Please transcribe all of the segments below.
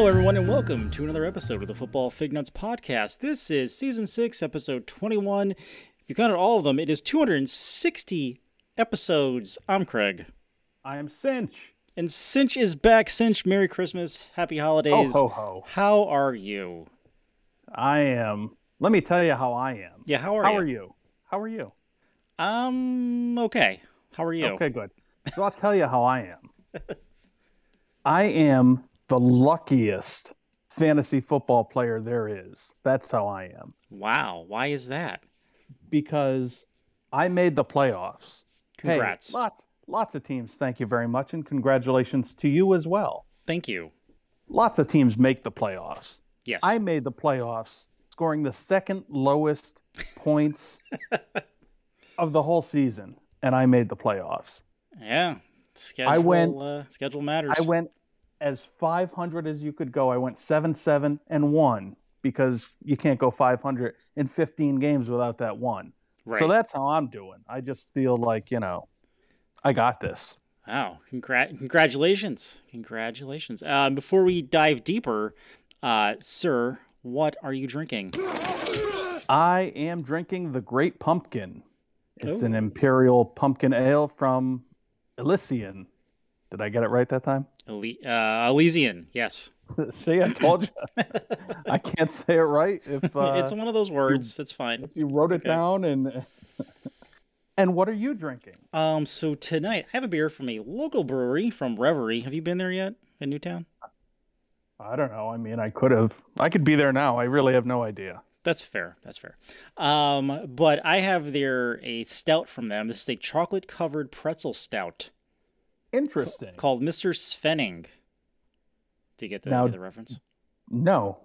Hello, everyone, and welcome to another episode of the Football Fig Nuts podcast. This is season six, episode 21. If you counted all of them, it is 260 episodes. I'm Craig. I am Sinch. And Sinch is back. Sinch, Merry Christmas, Happy Holidays. Ho, ho, ho. How are you? I am. Let me tell you how I am. Yeah, how are how you? How are you? How are you? Um, okay. How are you? Okay, good. So I'll tell you how I am. I am the luckiest fantasy football player there is. That's how I am. Wow. Why is that? Because I made the playoffs. Hey, Congrats. lots lots of teams, thank you very much, and congratulations to you as well. Thank you. Lots of teams make the playoffs. Yes. I made the playoffs, scoring the second lowest points of the whole season, and I made the playoffs. yeah. Schedule, went- uh, schedule matters. I went as 500 as you could go. I went 7 7 and 1 because you can't go 500 in 15 games without that one. Right. So that's how I'm doing. I just feel like, you know, I got this. Wow! Congrat- congratulations! Congratulations! Uh, before we dive deeper, uh, sir, what are you drinking? I am drinking the Great Pumpkin. It's an imperial pumpkin ale from Elysian. Did I get it right that time? Ele- uh, Elysian. Yes, See, I told you. I can't say it right if uh, it's one of those words. It's fine. If you wrote it okay. down. And and what are you drinking? Um, so tonight I have a beer from a local brewery from Reverie. Have you been there yet in Newtown? I don't know. I mean, I could have. I could be there now. I really have no idea. That's fair. That's fair. Um, but I have there a stout from them. This is a chocolate covered pretzel stout Interesting. called Mr. Svenning. Do you get the, Now- get the reference? No.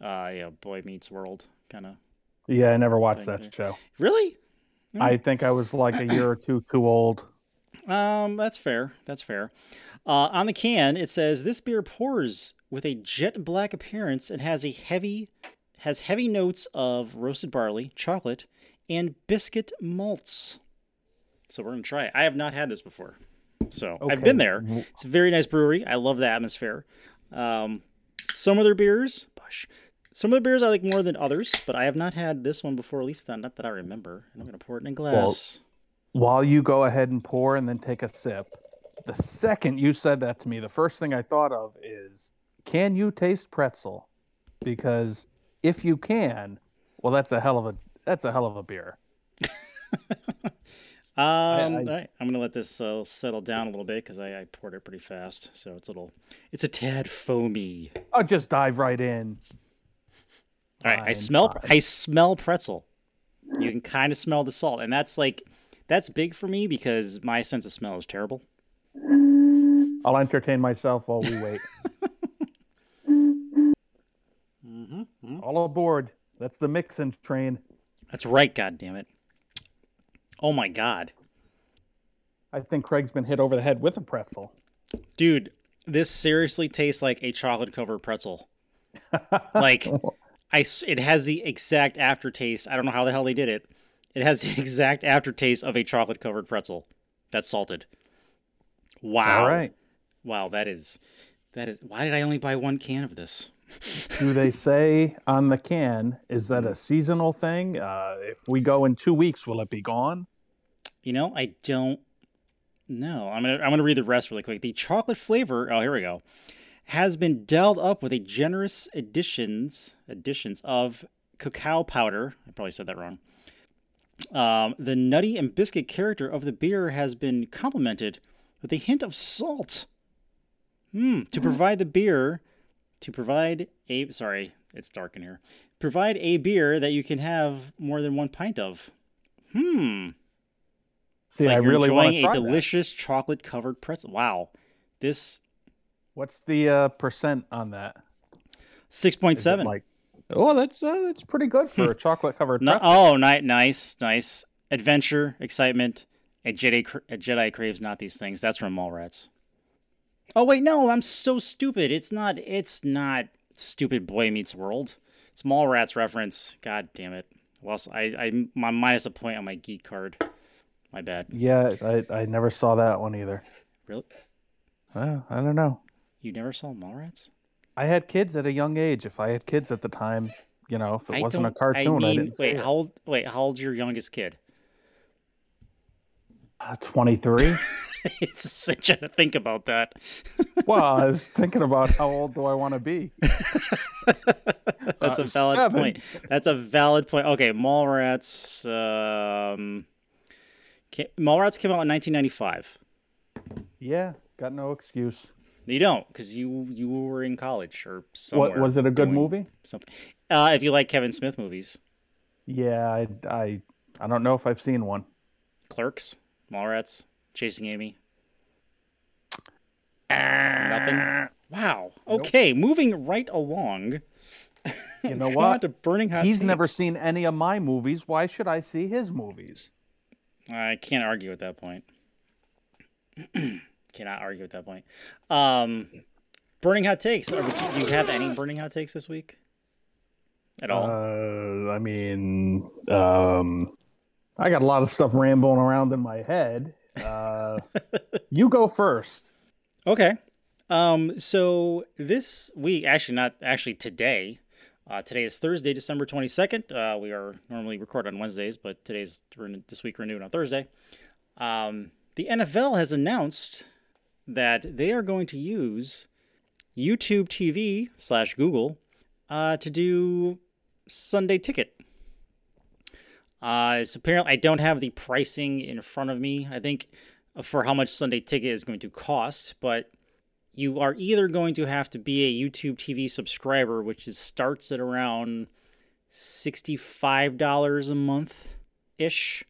Uh, yeah, Boy Meets World kind of. Yeah, I never watched that you. show. Really? Hmm. I think I was like a year or two too old. Um, that's fair. That's fair. Uh, on the can, it says this beer pours with a jet black appearance and has a heavy, has heavy notes of roasted barley, chocolate, and biscuit malts. So we're gonna try it. I have not had this before, so I've been there. It's a very nice brewery. I love the atmosphere. Um, some of their beers, Bush. Some of the beers I like more than others, but I have not had this one before, at least not, not that I remember. And I'm gonna pour it in a glass. While you go ahead and pour and then take a sip, the second you said that to me, the first thing I thought of is, can you taste pretzel? Because if you can, well, that's a hell of a that's a hell of a beer. Um, I- all right, I'm gonna let this uh, settle down a little bit because I, I poured it pretty fast, so it's a little, it's a tad foamy. I'll just dive right in. All right, I Fine, smell, fine. I smell pretzel. You can kind of smell the salt, and that's like, that's big for me because my sense of smell is terrible. I'll entertain myself while we wait. Mm-hmm. All aboard. That's the mixing train. That's right. God damn it. Oh my god, I think Craig's been hit over the head with a pretzel. dude, this seriously tastes like a chocolate covered pretzel. like I it has the exact aftertaste. I don't know how the hell they did it. It has the exact aftertaste of a chocolate covered pretzel that's salted. Wow. All right. Wow, that is that is why did I only buy one can of this? Do they say on the can, is that a seasonal thing? Uh, if we go in two weeks, will it be gone? You know, I don't know. I'm gonna I'm gonna read the rest really quick. The chocolate flavor, oh here we go, has been dialed up with a generous additions additions of cacao powder. I probably said that wrong. Um, the nutty and biscuit character of the beer has been complemented with a hint of salt. Hmm. To provide the beer, to provide a sorry, it's dark in here. Provide a beer that you can have more than one pint of. Hmm. See, like I really want to try a that. delicious chocolate covered pretzel. Wow, this What's the uh, percent on that? six point seven. Like, oh, that's uh, that's pretty good for a chocolate covered No, oh, ni- nice, nice adventure, excitement. A Jedi, a Jedi craves not these things. That's from Mallrats. Oh wait, no, I'm so stupid. It's not. It's not stupid. Boy Meets World. It's Mallrats reference. God damn it. Well, I, I, I'm minus a point on my geek card. My bad. Yeah, I, I never saw that one either. Really? Well, I don't know. You never saw Mallrats? I had kids at a young age. If I had kids at the time, you know, if it I wasn't a cartoon, I, I didn't wait, it. how old? Wait, how old's your youngest kid? Uh, 23. it's such a think about that. well, I was thinking about how old do I want to be? That's a Uh, valid seven. point. That's a valid point. Okay, Mallrats. Um, Mallrats came out in 1995. Yeah, got no excuse. You don't, because you you were in college or somewhere. What was it a good movie? Something. Uh, if you like Kevin Smith movies, Yeah, I, I I don't know if I've seen one. Clerks, Mallrats, Chasing Amy. Nothing. Wow. Nope. Okay, moving right along. You know what? To burning hot. He's never seen any of my movies. Why should I see his movies? I can't argue at that point. Cannot argue at that point. Um, burning hot takes. Are, do you have any burning hot takes this week? At all? Uh, I mean, um, I got a lot of stuff rambling around in my head. Uh, you go first. Okay. Um, so this week, actually not actually today. Uh, today is Thursday, December twenty second. Uh, we are normally record on Wednesdays, but today's this week renewed on Thursday. Um, the NFL has announced that they are going to use YouTube TV slash Google uh, to do Sunday Ticket. Uh, so apparently, I don't have the pricing in front of me. I think for how much Sunday Ticket is going to cost, but you are either going to have to be a YouTube TV subscriber, which is starts at around $65 a month ish.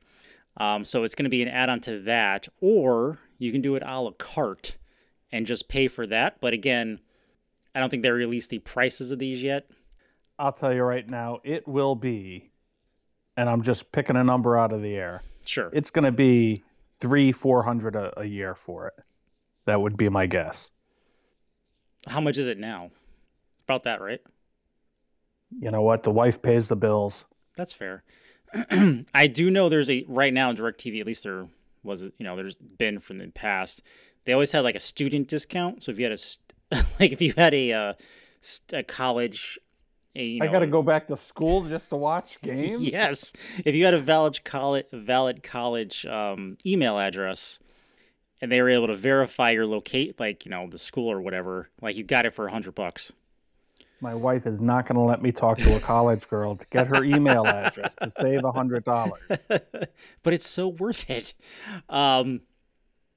Um, so it's going to be an add on to that, or you can do it a la carte and just pay for that. But again, I don't think they released the prices of these yet. I'll tell you right now, it will be, and I'm just picking a number out of the air. Sure. It's going to be three, four hundred a, a year for it. That would be my guess. How much is it now? About that, right? You know what? The wife pays the bills. That's fair. I do know there's a right now in DirecTV, at least there was, you know, there's been from the past. They always had like a student discount. So if you had a, st- like if you had a, uh, st- a college, you I got to go back to school just to watch games. Yes, if you had a valid college, valid college um, email address, and they were able to verify your locate, like you know the school or whatever, like you got it for a hundred bucks. My wife is not going to let me talk to a college girl to get her email address to save a hundred dollars. but it's so worth it. Um,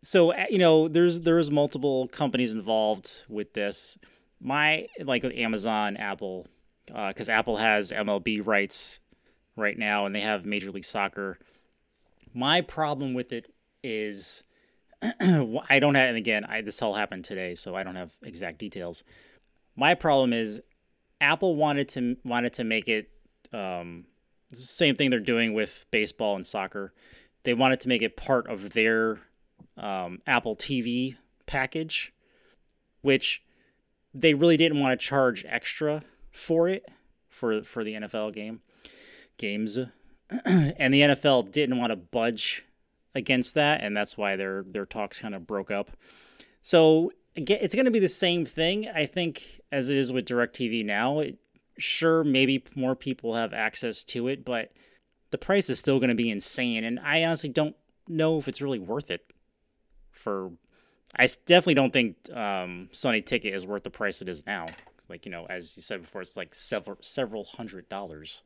so you know, there's there's multiple companies involved with this. My like with Amazon, Apple, because Apple has MLB rights right now, and they have Major League Soccer. My problem with it is I don't have, and again, I this all happened today, so I don't have exact details. My problem is Apple wanted to wanted to make it um, the same thing they're doing with baseball and soccer. They wanted to make it part of their um, Apple TV package, which they really didn't want to charge extra for it for for the NFL game games, and the NFL didn't want to budge against that, and that's why their their talks kind of broke up. So it's going to be the same thing, I think, as it is with DirecTV now. It, sure, maybe more people have access to it, but the price is still going to be insane, and I honestly don't know if it's really worth it. For, I definitely don't think um, Sunny Ticket is worth the price it is now. Like you know, as you said before, it's like several several hundred dollars.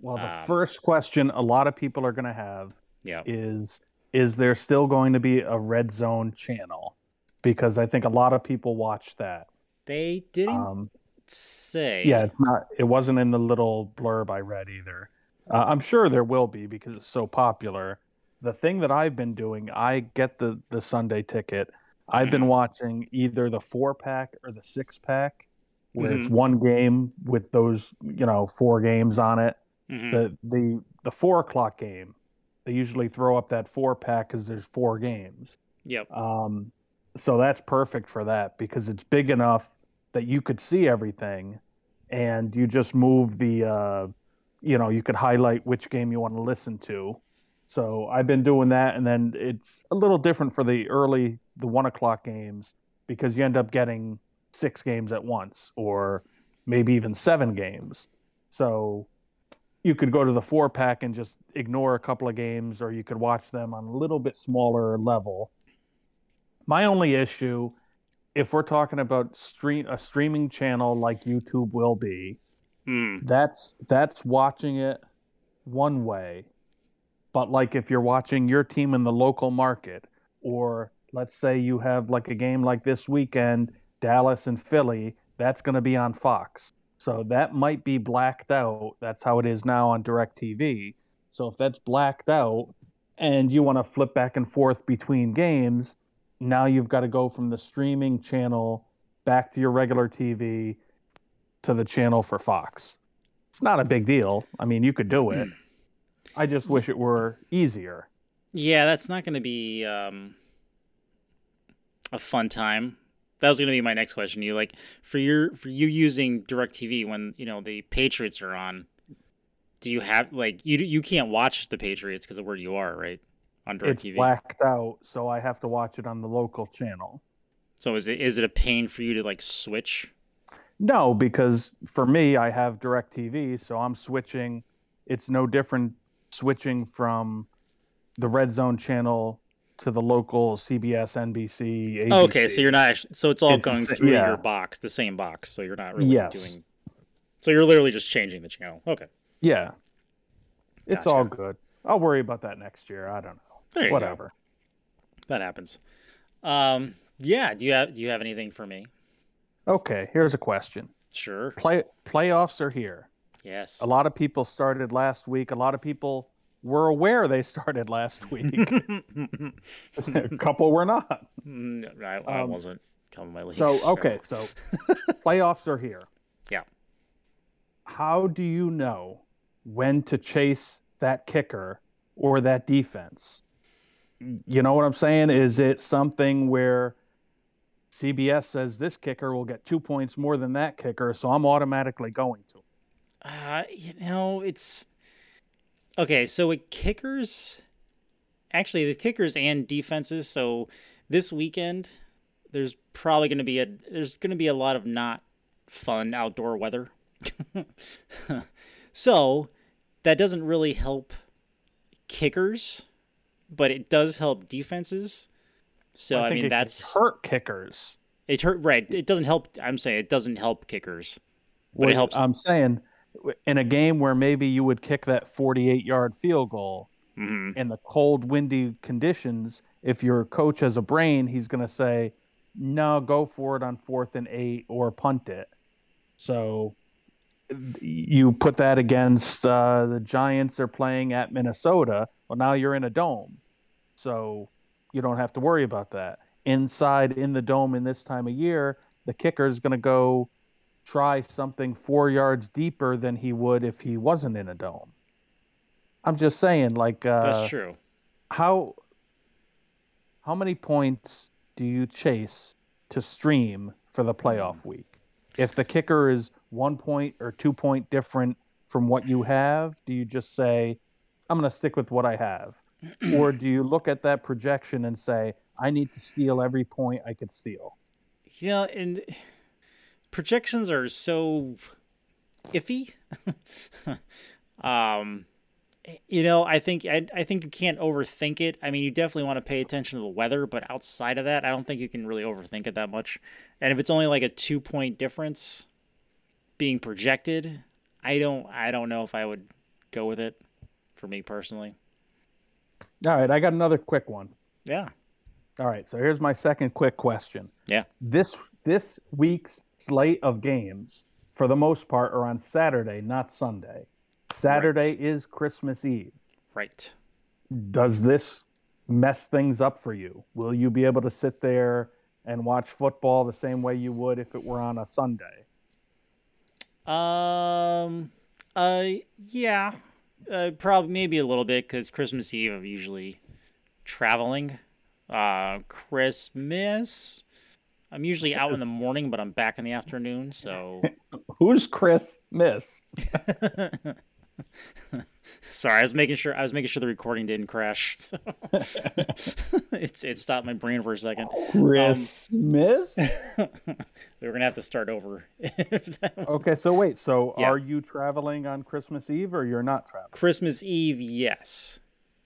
Well, the Um, first question a lot of people are going to have Yeah. is is there still going to be a red zone channel? Because i think a lot of people watch that. They didn't um, say. yeah it's not it wasn't in the little blurb i read either. Uh, i'm sure there will be because it's so popular. The thing that i've been doing i get the the sunday ticket. I've been watching either the four pack or the six pack where it's one game with those you know four games on it Mhm. the the the four o'clock game they usually throw up that four pack because there's four games Yep. um, so that's perfect for that because it's big enough that you could see everything and you just move the uh, you know you could highlight which game you want to listen to so i've been doing that and then it's a little different for the early the one o'clock games because you end up getting six games at once or maybe even seven games. So you could go to the four pack and just ignore a couple of games, or you could watch them on a little bit smaller level. My only issue, if we're talking about stream a streaming channel like YouTube will be, Mm. that's that's watching it one way. But like if you're watching your team in the local market, or let's say you have like a game like this weekend, Dallas and Philly, that's going to be on Fox. So that might be blacked out. That's how it is now on DirecTV. So if that's blacked out and you want to flip back and forth between games, now you've got to go from the streaming channel back to your regular TV to the channel for Fox. It's not a big deal. I mean, you could do it. I just wish it were easier. Yeah, that's not going to be um, a fun time. That was going to be my next question. You like for your for you using Directv when you know the Patriots are on. Do you have like you you can't watch the Patriots because of where you are, right? On DirecTV, It's Directv. blacked out, so I have to watch it on the local channel. So is it is it a pain for you to like switch? No, because for me, I have DirecTV, so I'm switching. It's no different switching from the Red Zone channel to the local CBS, NBC, ABC. Okay, so you're not actually, so it's all It's going through yeah. your box, the same box. So you're not really Yes. doing. So you're literally just changing the channel. Okay, yeah. It's Gotcha. all good. I'll worry about that next year. I don't know. there you go. Whatever. That happens. Um, yeah. Do you have Do you have anything for me? Okay, here's a question. Sure. Play playoffs are here. Yes. A lot of people started last week. A lot of people were aware they started last week. a couple were not. Mm, I, I Um, wasn't coming my leagues. So okay, so playoffs are here. Yeah. How do you know when to chase that kicker or that defense? You know what I'm saying? Is it something where CBS says this kicker will get two points more than that kicker, so I'm automatically going to? Uh, you know, it's okay. So with kickers, actually, the kickers and defenses. So this weekend, there's probably going to be a there's going to be a lot of not fun outdoor weather. so that doesn't really help kickers, but it does help defenses. So I, think mean, it that's hurt kickers. it hurt. Right? It doesn't help. I'm saying it doesn't help kickers. But it helps- I'm saying in a game where maybe you would kick that 48 yard field goal hmm in the cold, windy conditions, if your coach has a brain, he's going to say, no, go for it on fourth and eight or punt it. So you put that against uh, the Giants are playing at Minnesota. Well, now you're in a dome. So you don't have to worry about that. Inside in the dome in this time of year, the kicker is going to go try something four yards deeper than he would if he wasn't in a dome. I'm just saying, like, uh, That's true. how how many points do you chase to stream for the playoff week? If the kicker is one point or two point different from what you have, do you just say, I'm going to stick with what I have? or do you look at that projection and say, I need to steal every point I could steal? Yeah, and projections are so iffy. um, you know, I think I, I think you can't overthink it. I mean, you definitely want to pay attention to the weather, but outside of that, I don't think you can really overthink it that much. And if it's only like a two point difference being projected, I don't I don't know if I would go with it for me personally. All right, I got another quick one. Yeah. All right, so here's my second quick question. Yeah. This this week's slate of games, for the most part, are on Saturday, not Sunday. Saturday is Christmas Eve. Right. Does this mess things up for you? Will you be able to sit there and watch football the same way you would if it were on a Sunday? Um. Uh. Yeah. Uh. Probably maybe a little bit because Christmas Eve I'm usually traveling. Uh. Christmas. I'm usually out in the morning, but I'm back in the afternoon. So. Who's Chris Miss? Sorry, I was making sure I was making sure the recording didn't crash. So it's it stopped my brain for a second. Um, Christmas. we were gonna have to start over. if that was- okay, so wait. So Yeah. are you traveling on Christmas Eve or you're not traveling? Christmas Eve, yes.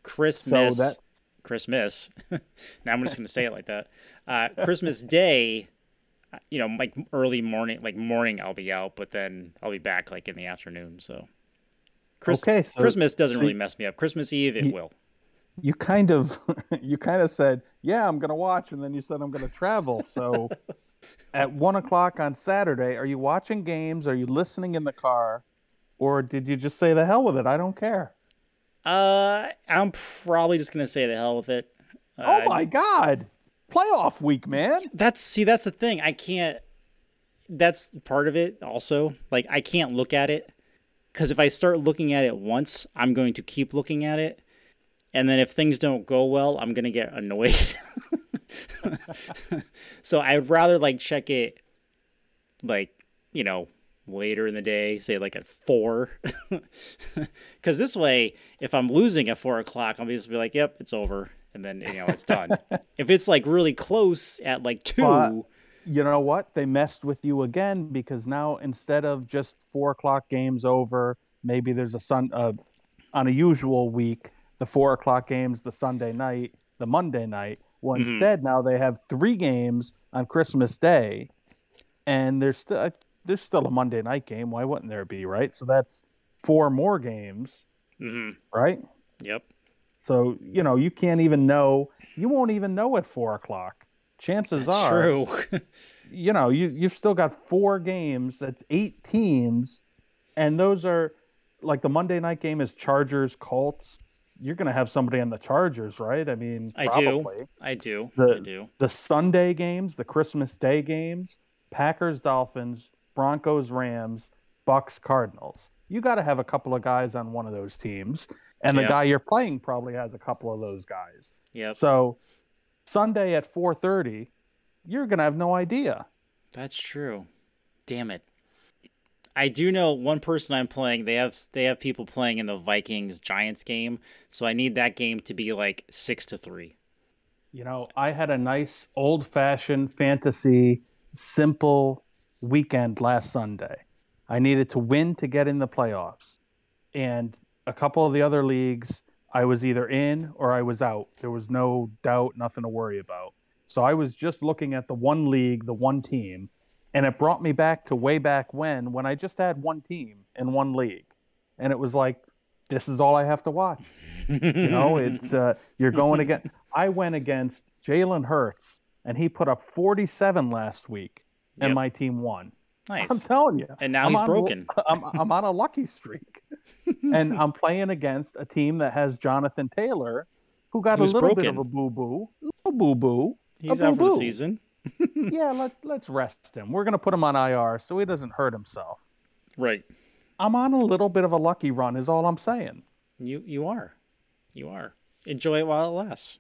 Christmas, that- Christmas. now I'm just gonna say it like that. Uh, Christmas Day, uh, you know, like early morning, like morning, I'll be out, but then I'll be back like in the afternoon. So, Chris- okay, so Christmas doesn't so really mess me up. Christmas Eve, it you- will. you kind of you kind of said, "Yeah, I'm gonna watch," and then you said, "I'm gonna travel." So, at one o'clock on Saturday, are you watching games? Are you listening in the car, or did you just say, "The hell with it, I don't care"? Uh, I'm probably just gonna say the hell with it. Uh, oh my God, playoff week, man! That's see, that's the thing. I can't. That's part of it. Also, like I can't look at it because if I start looking at it once, I'm going to keep looking at it, and then if things don't go well, I'm gonna get annoyed. so I'd rather like check it, like you know, later in the day, say like at four, because this way, if I'm losing at four o'clock, I'll just be like, "Yep, it's over," and then you know it's done. if it's like really close at like two, But- You know what? They messed with you again because now instead of just four o'clock games over, maybe there's a sun uh, on a usual week, the four o'clock games, the Sunday night, the Monday night. Well, Mhm. instead now they have three games on Christmas Day, and there's still there's still a Monday night game. Why wouldn't there be? Right. So that's four more games, hmm right? yep, So you know you can't even know. You won't even know at four o'clock. Chances that's are true. you know, you you've still got four games. That's eight teams, and those are like the Monday night game is Chargers Colts. You're going to have somebody on the Chargers, right? I mean, I do. I do. The- I do. The Sunday games, the Christmas Day games, Packers Dolphins, Broncos Rams, Bucs Cardinals. You got to have a couple of guys on one of those teams, and the Yeah. guy you're playing probably has a couple of those guys. Yep, So Sunday at 4:30, you're going to have no idea. that's true. Damn it. I do know one person I'm playing. They have they have people playing in the Vikings Giants game, so I need that game to be like six to three. You know, I had a nice old fashioned fantasy, simple weekend last Sunday. I needed to win to get in the playoffs. And a couple of the other leagues, I was either in or I was out. There was no doubt, nothing to worry about. So I was just looking at the one league, the one team, and it brought me back to way back when, when I just had one team in one league. And it was like, this is all I have to watch. You know, it's uh, you're going against. I went against Jalen Hurts, and he put up 47 last week, and Yep. my team won. nice. I'm telling you. And now I'm he's on- broken. I'm, I'm on a lucky streak, and I'm playing against a team that has Jonathan Taylor, who got a Who's little bit of a boo boo, little boo boo. He's out for the season. yeah, let's let's rest him. We're gonna put him on IR so he doesn't hurt himself. Right. I'm on a little bit of a lucky run, is all I'm saying. You you are. You are. Enjoy it while it lasts.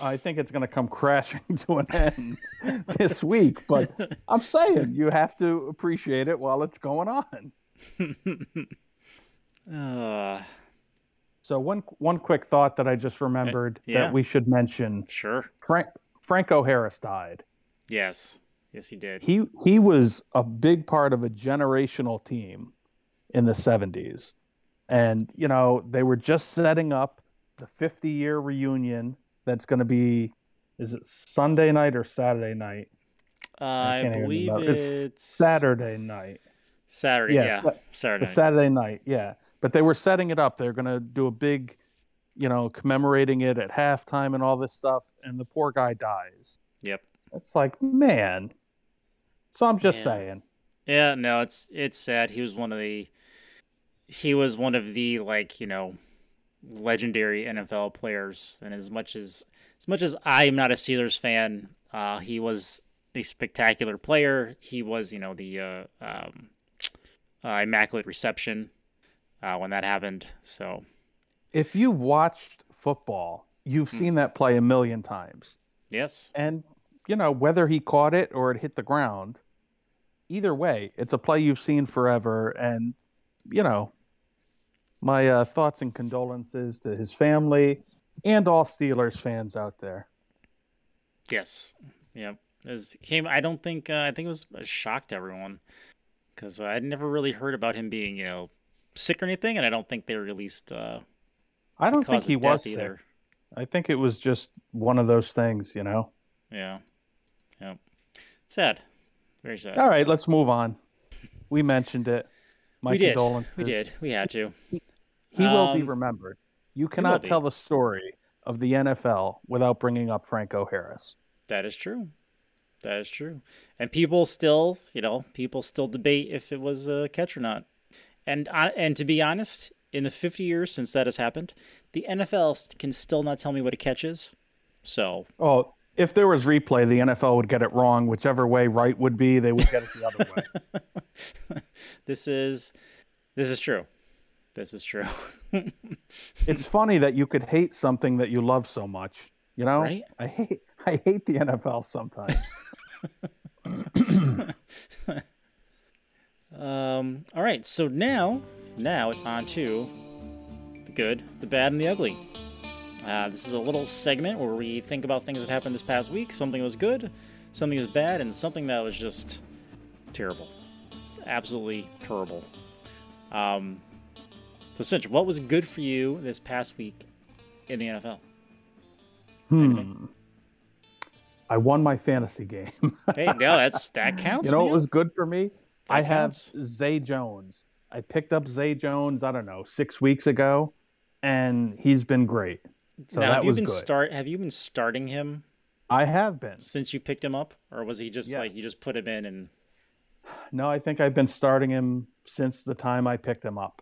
I think it's going to come crashing to an end this week, but I'm saying you have to appreciate it while it's going on. Uh, So one one quick thought that I just remembered yeah. that we should mention: sure. Frank Franco Harris died. Yes. Yes, he did. He he was a big part of a generational team in the 70s, and you know they were just setting up the 50 year reunion that's going to be is it Sunday night or Saturday night? Uh, I, can't believe it's, It's Saturday night. Saturday. Yeah, Yeah, Saturday. Saturday night, yeah. But they were setting it up. They're going to do a big, you know, commemorating it at halftime and all this stuff. And the poor guy dies. Yep. It's like, man. So I'm just Yeah. saying. Yeah, no, it's it's sad. He was one of the he was one of the like, you know, legendary NFL players and as much as as much as I am not a Steelers fan, uh he was a spectacular player. He was, you know, the uh um uh, immaculate reception uh when that happened. So, If you've watched football, you've Hmm. seen that play a million times. yes. And, you know, whether he caught it or it hit the ground, either way, it's a play you've seen forever. And, you know, my uh, thoughts and condolences to his family and all Steelers fans out there. Yes. Yep. It came. I don't think. Uh, I think it was a shock to everyone because I'd never really heard about him being, you know, sick or anything, and I don't think they released. Uh, I don't think he was sick. I think it was just one of those things, you know. Yeah. Yeah. Sad. Very sad. All right, let's move on. We mentioned it. My we condolences. Did. We did. We had to. He, um, will be um, remembered. You cannot tell the story of the NFL without bringing up Franco Harris. That is true. That is true. And people still, you know, people still debate if it was a catch or not. And uh, and to be honest, in the 50 years since that has happened, the NFL can still not tell me what a catch is. So, oh, if there was replay, the NFL would get it wrong. Whichever way right would be, they would get it the other way. this is this is true. This is true. it's funny that you could hate something that you love so much. You know, right? I hate I hate the NFL sometimes. um. All right. So now, now it's on to the good, the bad, and the ugly. Uh, this is a little segment where we think about things that happened this past week. Something was good, something was bad, and something that was just terrible. It's absolutely terrible. Um, so, Sinch, what was good for you this past week in the NFL? Hmm. I won my fantasy game. hey, no, that's that counts. You know man. what was good for me? That I counts. have Zay Jones. I picked up Zay Jones. I don't know six weeks ago, and he's been great. So now, that have you was been good. start? Have you been starting him? I have been since you picked him up, or was he just yes. like you just put him in and? No, I think I've been starting him since the time I picked him up.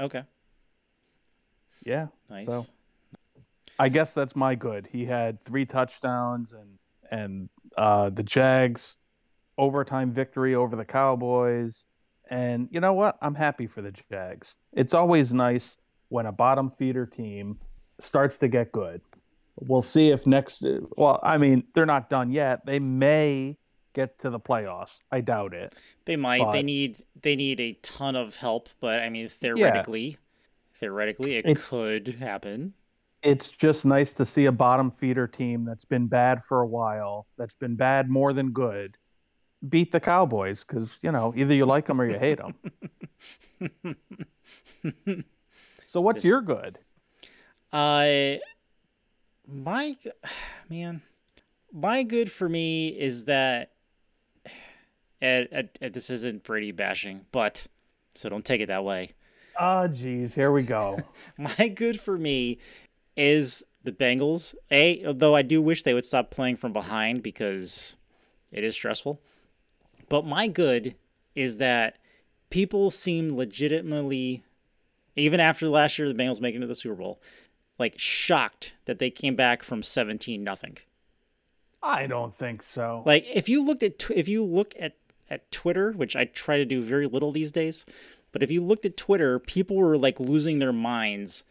Okay. Yeah. Nice. So I guess that's my good. He had three touchdowns and and uh, the Jags overtime victory over the Cowboys. And you know what? I'm happy for the Jags. It's always nice when a bottom feeder team starts to get good. We'll see if next. Well, I mean, they're not done yet. They may get to the playoffs. I doubt it. They might. But, they need. They need a ton of help. But I mean, theoretically, yeah. theoretically, it it's, could happen. It's just nice to see a bottom feeder team that's been bad for a while. That's been bad more than good. Beat the Cowboys because you know either you like them or you hate them. so what's this, your good? Uh, my man, my good for me is that. And, and, this isn't Brady bashing, but so don't take it that way. Ah, oh, geez, here we go. my good for me is the Bengals. A, though I do wish they would stop playing from behind because it is stressful. But my good is that people seem legitimately, even after last year, the Bengals making it to the Super Bowl, like shocked that they came back from 17 nothing. I don't think so. Like if you looked at if you look at at Twitter, which I try to do very little these days, but if you looked at Twitter, people were like losing their minds.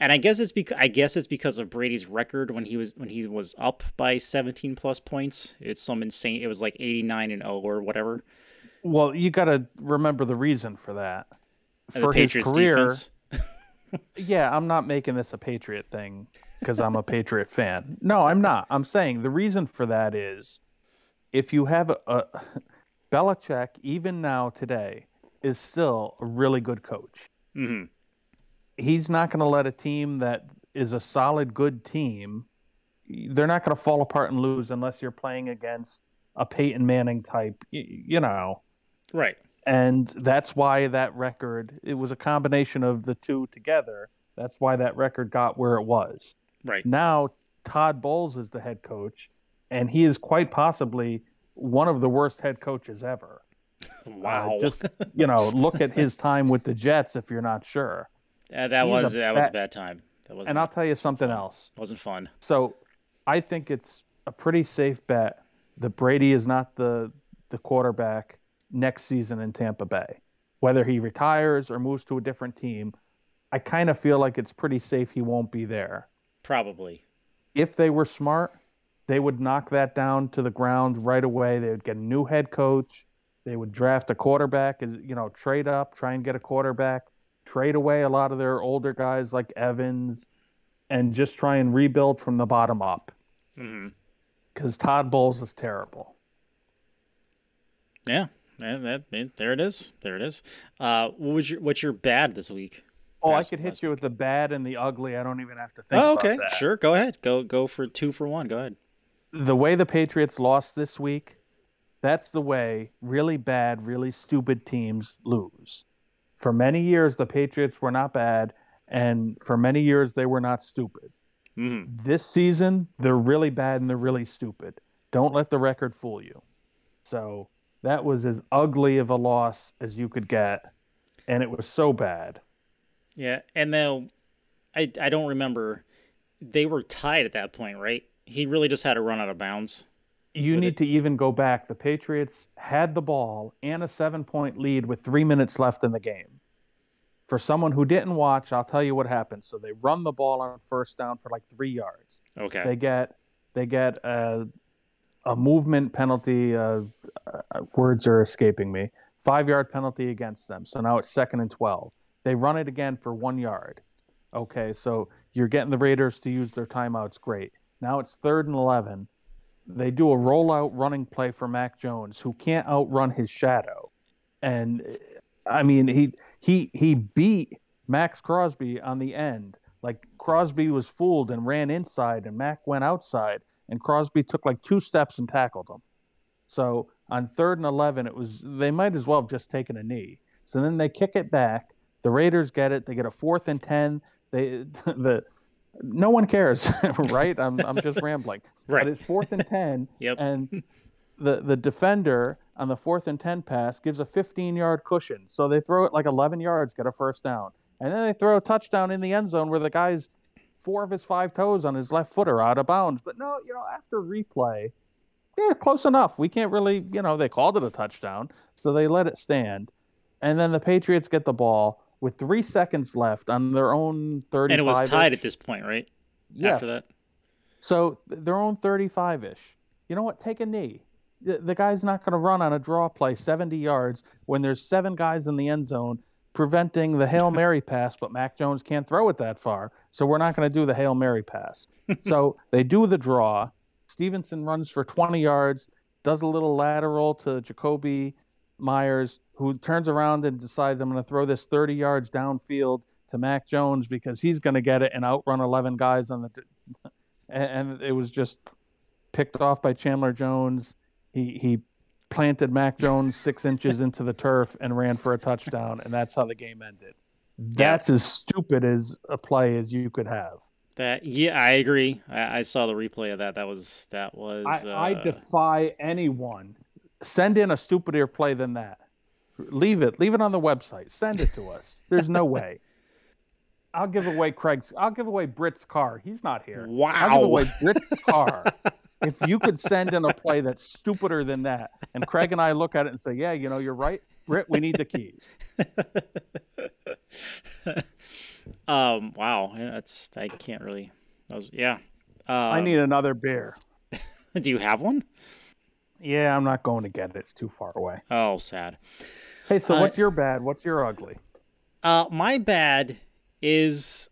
And I guess it's because I guess it's because of Brady's record when he was when he was up by 17 plus points. It's some insane. It was like 89 and 0 or whatever. Well, you got to remember the reason for that. Uh, and for his career, yeah, I'm not making this a Patriot thing because I'm a Patriot fan. No, I'm not. I'm saying the reason for that is if you have a, a Belichick, even now today, is still a really good coach. Mm-hmm. He's not going to let a team that is a solid, good team. They're not going to fall apart and lose unless you're playing against a Peyton Manning type. You, you know, right? And that's why that record. It was a combination of the two together. That's why that record got where it was. Right now, Todd Bowles is the head coach, and he is quite possibly one of the worst head coaches ever. Wow. Uh, just you know, look at his time with the Jets if you're not sure. Yeah, that He's was that was a bad time. That was. And I'll tell you something else. Wasn't fun. So, I think it's a pretty safe bet that Brady is not the the quarterback next season in Tampa Bay. Whether he retires or moves to a different team, I kind of feel like it's pretty safe he won't be there. Probably. If they were smart, they would knock that down to the ground right away. They would get a new head coach. They would draft a quarterback, you know, trade up, try and get a quarterback, trade away a lot of their older guys like Evans, and just try and rebuild from the bottom up. Because Todd Bowles is terrible. Yeah, that, there it is. There it is. Uh, what was your what's your bad this week? Oh, I could hit past you with the bad and the ugly. I don't even have to think Oh, okay, sure. Go ahead. Go go for two for one. Go ahead. The way the Patriots lost this week, that's the way really bad, really stupid teams lose. For many years, the Patriots were not bad, and for many years, they were not stupid. hmm This season, they're really bad and they're really stupid. Don't let the record fool you. So that was as ugly of a loss as you could get, and it was so bad. Yeah, and then I I don't remember. They were tied at that point, right? He really just had to run out of bounds. You need it- to even go back. The Patriots had the ball and a seven point lead with three minutes left in the game. For someone who didn't watch, I'll tell you what happened. So they run the ball on first down for like three yards. Okay. They get they get a, a movement penalty. Uh, uh, words are escaping me. Five yard penalty against them. So now it's second and twelve. They run it again for one yard. Okay, so you're getting the Raiders to use their timeouts. Great. Now it's third and eleven they do a rollout running play for Mac Jones, who can't outrun his shadow. And I mean, he he he beat Maxx Crosby on the end. Like Crosby was fooled and ran inside, and Mac went outside, and Crosby took like two steps and tackled him. So on third and eleven, it was they might as well have just taken a knee. So then they kick it back. The Raiders get it. They get a fourth and ten. They the no one cares, right? I'm I'm just rambling. Right. But it's fourth and ten, Yep. and the the defender on the fourth and ten pass gives a 15 yard cushion. So they throw it like 11 yards, get a first down, and then they throw a touchdown in the end zone where the guy's four of his five toes on his left foot are out of bounds. But no, you know, after replay, yeah, close enough. We can't really, you know, they called it a touchdown, so they let it stand, and then the Patriots get the ball with three seconds left on their own 35. and it was tied at this point, right? Yes. After that. So th- their own 35 ish. You know what? Take a knee. The, the guy's not going to run on a draw play 70 yards when there's seven guys in the end zone preventing the Hail Mary pass, but Mac Jones can't throw it that far. So we're not going to do the Hail Mary pass. so they do the draw. Stevenson runs for 20 yards, does a little lateral to Jakobi Meyers, who turns around and decides, I'm going to throw this 30 yards downfield to Mac Jones because he's going to get it and outrun 11 guys on the. and, and it was just picked off by Chandler Jones. He he planted Mac Jones six inches into the turf and ran for a touchdown, and that's how the game ended. That's as stupid as a play as you could have. That yeah, I agree. I, I saw the replay of that. That was that was. I, I uh, defy anyone. Send in a stupider play than that. Leave it. Leave it on the website. Send it to us. There's no way. I'll give away Craig's. I'll give away Britt's car. He's not here. Wow. I'll give away Britt's car. if you could send in a play that's stupider than that, and Craig and I look at it and say, "Yeah, you know, you're right, Britt. We need the keys." um. Wow. That's I can't really. Was, yeah. Um, I need another beer. Do you have one? Yeah, I'm not going to get it. It's too far away. Oh, sad. Hey, so Uh, what's your bad? What's your ugly? Uh, my bad is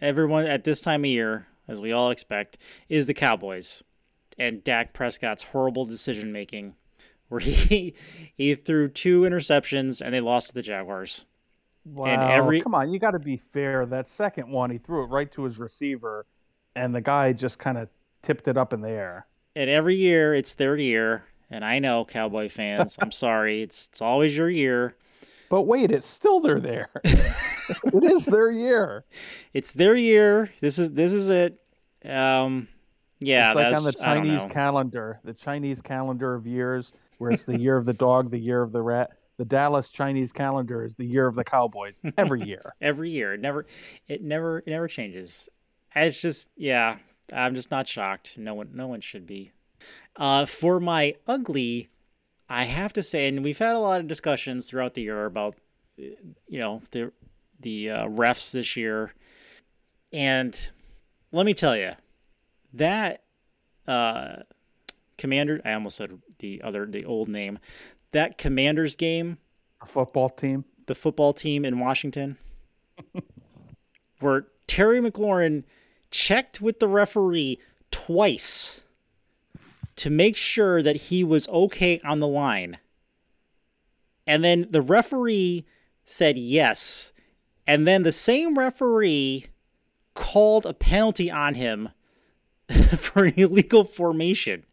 everyone at this time of year, as we all expect, is the Cowboys and Dak Prescott's horrible decision making, where he he threw two interceptions and they lost to the Jaguars. Wow, And every- come on, you got to be fair. That second one, he threw it right to his receiver, and the guy just kind of tipped it up in the air. And every year it's their year, and I know Cowboy fans. I'm sorry, it's it's always your year. But wait, it's still they're there. it is their year. It's their year. This is this is it. Um, yeah, it's like on the Chinese calendar, the Chinese calendar of years, where it's the year of the dog, the year of the rat. The Dallas Chinese calendar is the year of the Cowboys every year. every year. It never it never it never changes. It's just yeah, I'm just not shocked. No one no one should be. Uh for my ugly, I have to say and we've had a lot of discussions throughout the year about you know, the the uh, refs this year. And let me tell you, that uh Commander I almost said the other the old name. That Commanders game A football team. the football team in Washington. where Terry McLaurin checked with the referee twice to make sure that he was okay on the line. And then the referee said yes. And then the same referee called a penalty on him for an illegal formation.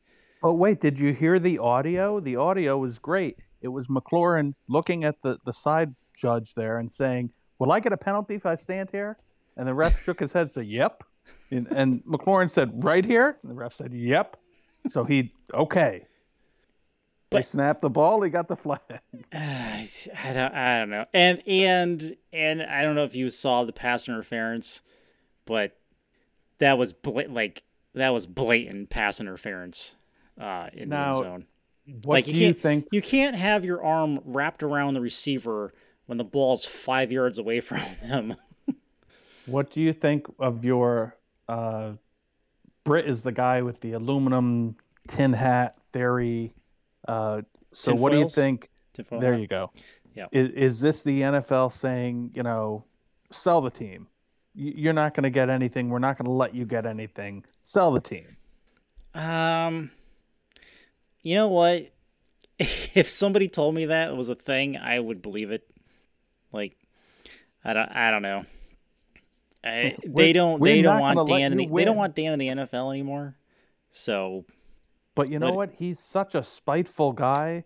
Oh wait, did you hear the audio? The audio was great. It was McLaurin looking at the, the side judge there and saying, Will I get a penalty if I stand here? And the ref shook his head and said, Yep. And, and McLaurin said, Right here? And the ref said, Yep. So he, okay. But, they snapped the ball. He got the flag. Uh, I don't. I don't know. And and and I don't know if you saw the pass interference, but that was bla- like that was blatant pass interference uh, in now, the zone. What like, do you, you think? You can't have your arm wrapped around the receiver when the ball's five yards away from him. what do you think of your uh, Britt is the guy with the aluminum tin hat theory. Uh, so tin what foils? do you think? There hat. you go. Yeah. Is, is this the NFL saying, you know, sell the team? You're not going to get anything. We're not going to let you get anything. Sell the team. Um, you know what? If somebody told me that it was a thing, I would believe it. Like, I don't, I don't know. I, they don't, they don't want Dan. In the, they don't want Dan in the NFL anymore. So, but you know what? He's such a spiteful guy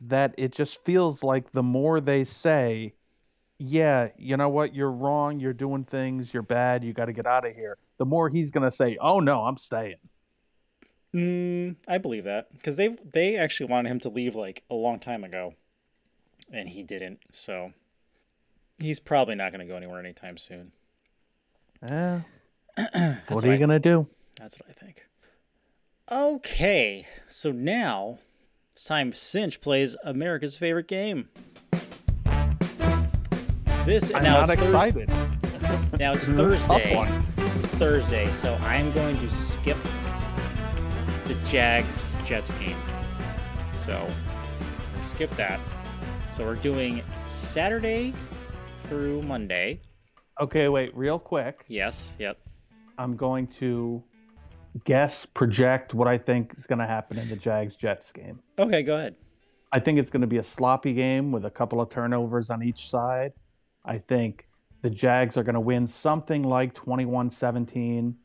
that it just feels like the more they say, yeah, you know what? You're wrong. You're doing things. You're bad. You got to get out of here. The more he's going to say, oh no, I'm staying. Mm, I believe that because they they actually wanted him to leave like a long time ago, and he didn't. So he's probably not going to go anywhere anytime soon. Yeah. what are you going to do? That's what I think. Okay, so now it's time Sinch plays America's favorite game. This I'm now not it's excited. Thir- now it's Thursday. It's Thursday, so I'm going to skip the Jags Jets game. So skip that. So we're doing Saturday through Monday. Okay, wait, real quick. Yes, yep. I'm going to guess, project what I think is going to happen in the Jags Jets game. Okay, go ahead. I think it's going to be a sloppy game with a couple of turnovers on each side. I think the Jags are going to win something like 21 17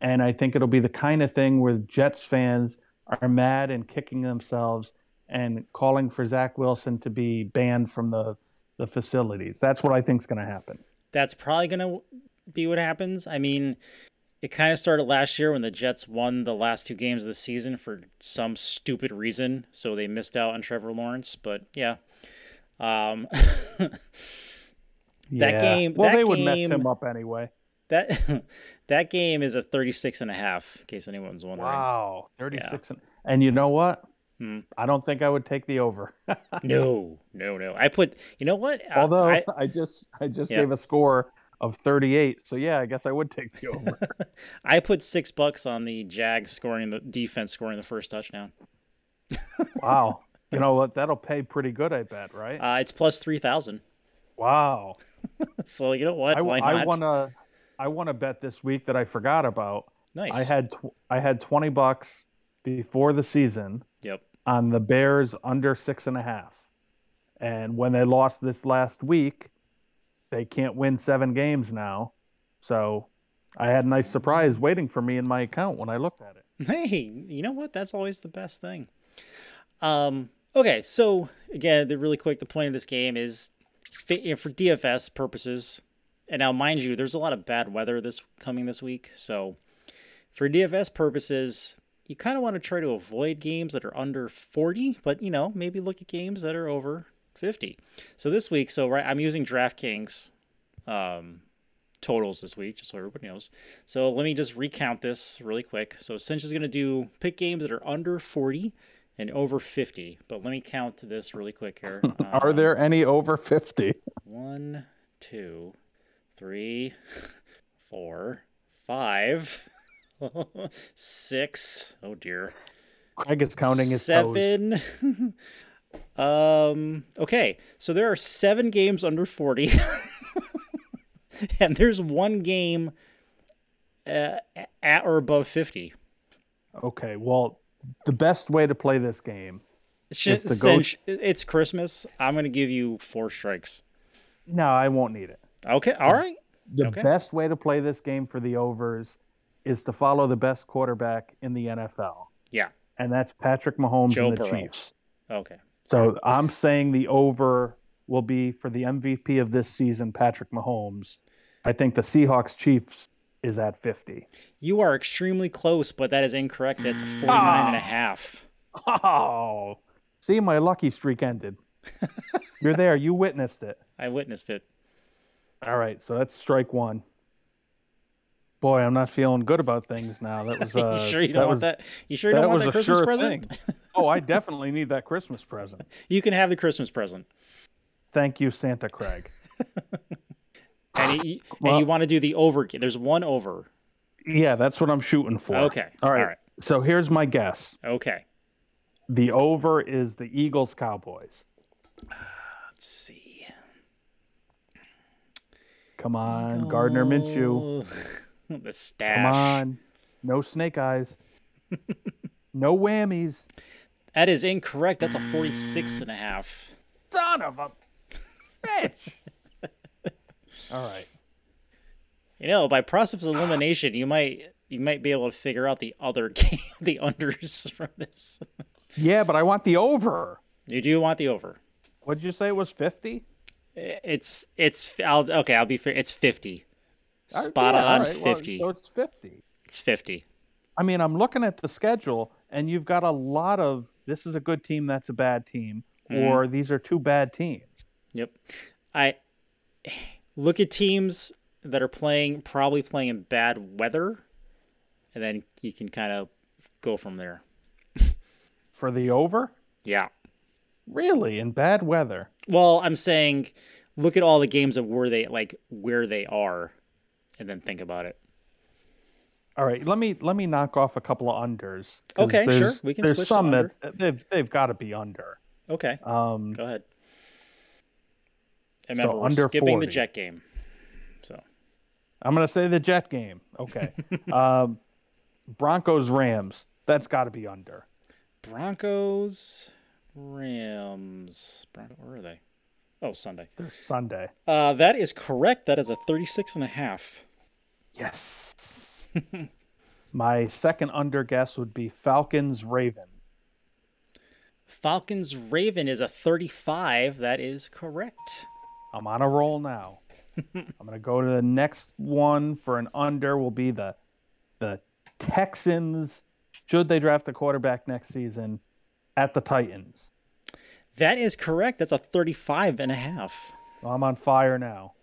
and I think it'll be the kind of thing where Jets fans are mad and kicking themselves and calling for Zach Wilson to be banned from the, the facilities. That's what I think is going to happen. That's probably going to be what happens. I mean, it kind of started last year when the Jets won the last two games of the season for some stupid reason. So they missed out on Trevor Lawrence. But yeah. Um, that yeah. game. Well, that they game, would mess him up anyway. That that game is a 36 and a half, in case anyone's wondering. Wow, 36 yeah. and, and you know what? Hmm. I don't think I would take the over. no, no, no. I put. You know what? Uh, Although I, I just I just yeah. gave a score of 38, so yeah, I guess I would take the over. I put six bucks on the Jags scoring the defense scoring the first touchdown. wow, you know what? That'll pay pretty good, I bet. Right? Uh, it's plus three thousand. Wow. so you know what? I, Why not? I wanna I won a bet this week that I forgot about. Nice. I had tw- I had twenty bucks before the season. On the Bears under six and a half, and when they lost this last week, they can't win seven games now. So I had a nice surprise waiting for me in my account when I looked at it. Hey, you know what? That's always the best thing. Um. Okay, so again, the really quick, the point of this game is, for DFS purposes, and now, mind you, there's a lot of bad weather this coming this week. So, for DFS purposes, you kind of want to try to avoid games that are under 40, but you know, maybe look at games that are over 50. So this week, so right, I'm using DraftKings um, totals this week, just so everybody knows. So let me just recount this really quick. So Sinch is going to do pick games that are under 40 and over 50. But let me count this really quick here. are um, there any over 50? One, two, three, four, five, six. Oh dear. Craig is counting his seven. um. Okay, so there are seven games under forty. and there's one game uh, at or above 50. Okay, well, the best way to play this game. It's just Is to go- since it's Christmas. I'm going to give you four strikes. No, I won't need it. Okay, all right. The Okay. best way to play this game for the overs is to follow the best quarterback in the NFL, Yeah. and that's Patrick Mahomes Joe and the Burrow. Chiefs. Okay. So I'm saying the over will be for the MVP of this season, Patrick Mahomes. I think the Seahawks Chiefs is at 50. You are extremely close, but that is incorrect. That's 49 and a Ah. half. Oh, see, my lucky streak ended. You're there. You witnessed it. I witnessed it. All right, so that's strike one. Boy, I'm not feeling good about things now. That was uh, you sure you don't want was- that? You sure you don't want that Christmas sure present? Oh, I definitely need that Christmas present. You can have the Christmas present. Thank you, Santa Craig. And you, Well- and you want to do the over. There's one over. Yeah, that's what I'm shooting for. Okay. All right. All right. So here's my guess. Okay. The over is the Eagles Cowboys. Let's see. Come on, Gardner Minshew. the stash. Come on. No snake eyes. no whammies. That is incorrect. That's a 46 and a half. Son of a bitch. All right. You know, by process of elimination, you might you might be able to figure out the other game, the unders from this. Yeah, but I want the over. You do want the over. What did you say it was 50? It's it's I'll okay. I'll be fair. It's 50. Spot Yeah, on right, well, 50. so it's 50. It's 50. I mean, I'm looking at the schedule, and you've got a lot of this is a good team, that's a bad team, Mm-hmm. or these are two bad teams. Yep. I look at teams that are playing probably playing in bad weather, and then you can kind of go from there. For the over? Yeah. Really? In bad weather? Well, I'm saying look at all the games of where they like where they are, and then think about it. All right, let me let me knock off a couple of unders. Okay, sure. We can There's some that they've they've got to be under. Okay, Um, go ahead. And remember, we're under skipping 40. the jet game. So I'm gonna say the Jet game. Okay. um, Broncos Rams. That's got to be under. Broncos, Rams. Bronco, where are they? Oh, Sunday. There's Sunday. Uh, that is correct. That is a 36 and a half. Yes. My second under guess would be Falcons Raven. Falcons Raven is a 35. That is correct. I'm on a roll now. I'm gonna go to the next one for an under. Will be the the Texans. Should they draft a quarterback next season at the Titans? That is correct. That's a 35 and a half. Well, I'm on fire now.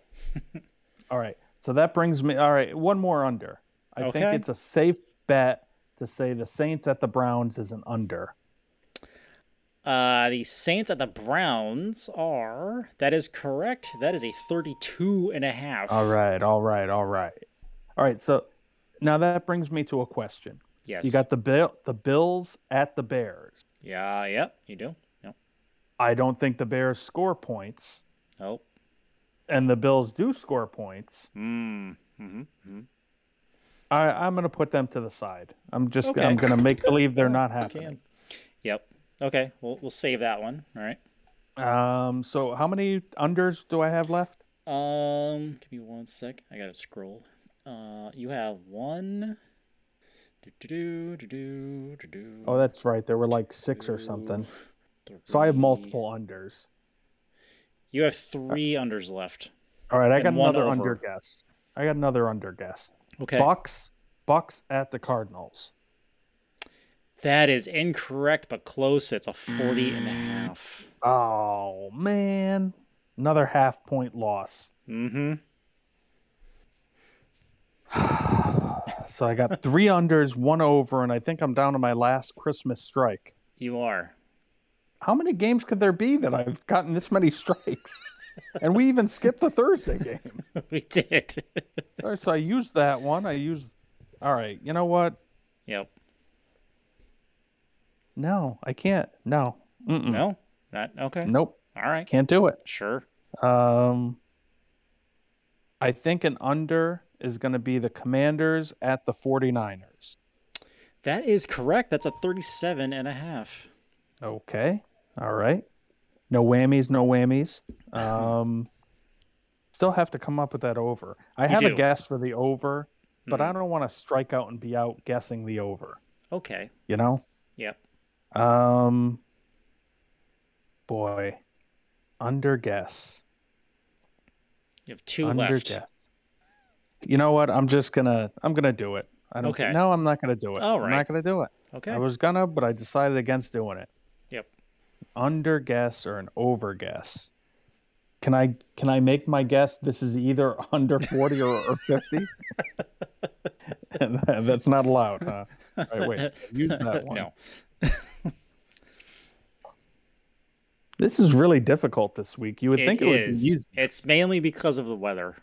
all right. So that brings me. All right. One more under. I Okay. think it's a safe bet to say the Saints at the Browns is an under. Uh, the Saints at the Browns are. That is correct. That is a 32 and a half. All right. All right. All right. All right. So now that brings me to a question. Yes. You got the bill, the Bills at the Bears. Yeah, yep, you do. Yep. I don't think the Bears score points, Oh. And the Bills do score points. Mm. Mm-hmm. mm-hmm. I, I'm going to put them to the side. I'm just Okay. I'm going to make believe they're not happening. Yep. Okay. We'll we'll save that one. All right. Um. So how many unders do I have left? Um, give me one sec. I gotta scroll. Uh, you have one. Do-do-do, do-do, do-do, Oh, that's right. There were like six or something. two, So I have multiple unders. You have three unders left. All right, I got another over. under guess. I got another under guess. Okay. Bucs, Bucs at the Cardinals. That is incorrect, but close. It's a 40 and a half. Oh man, another half point loss. Mm-hmm. So I got three unders, one over, and I think I'm down to my last Christmas strike. You are. How many games could there be that I've gotten this many strikes? and we even skipped the Thursday game. we did. Right, so I used that one. I used. All right, you know what? yep. No, I can't. No. Mm-mm. No? Not okay. Nope. All right. Can't do it. Sure. Um. I think an under is going to be the Commanders at the 49ers. That is correct. That's a 37 and a half. Okay. All right. No whammies, no whammies. Um, still have to come up with that over. I You have a guess for the over, but I Mhm. don't want to strike out and be out guessing the over. Okay. You know? Yep. Um, boy, under guess. You have two under left. guess. You know what? I'm just gonna. I'm gonna do it. I don't. Okay. No, I'm not gonna do it. All I'm not gonna do it. Okay. I was gonna, but I decided against doing it. Under guess or an over guess. Can I can I make my guess? This is either under forty or, or fifty. That's not allowed, huh? All right, wait. Use that one. no. This is really difficult this week. You would think it would be easy. It's mainly because of the weather.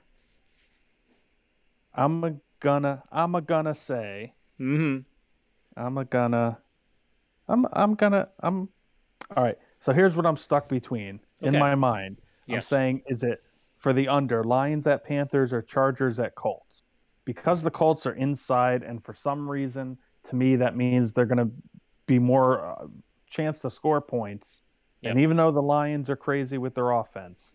I'm a gonna I'm a gonna say Mm-hmm. I'm a gonna I'm I'm gonna I'm all right. So here's what I'm stuck between in my mind. I'm saying is it for the under Lions at Panthers or Chargers at Colts? Because the Colts are inside and for some reason to me that means they're going to be more uh, chance to score points. And even though the Lions are crazy with their offense,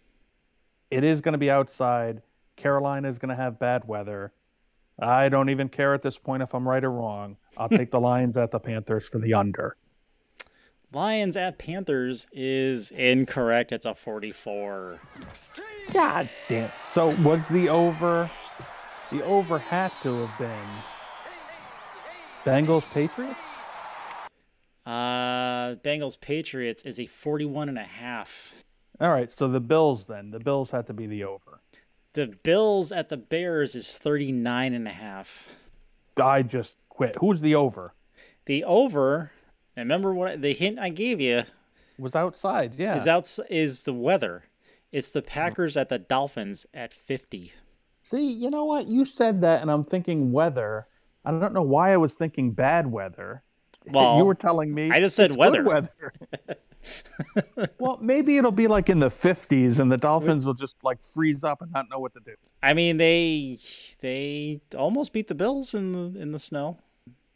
it is going to be outside. Carolina is going to have bad weather. I don't even care at this point if I'm right or wrong. I'll take the Lions at the Panthers for the under. Lions at Panthers is incorrect. It's a 44. God damn. So was the over? The over had to have been Bengals Patriots. Uh, Bengals Patriots is a 41 and a half. All right, so the Bills then. The Bills had to be the over. The Bills at the Bears is 39 and a half. I just quit. Who's the over? The over, and remember what the hint I gave you Was outside. Yeah. is out is the weather. It's the Packers at the Dolphins at 50. See, you know what? You said that, and I'm thinking weather. I don't know why I was thinking bad weather. Well, you were telling me I just said weather. weather. well, maybe it'll be like in the 50s, and the Dolphins will just like freeze up and not know what to do. I mean they they almost beat the Bills in the in the snow.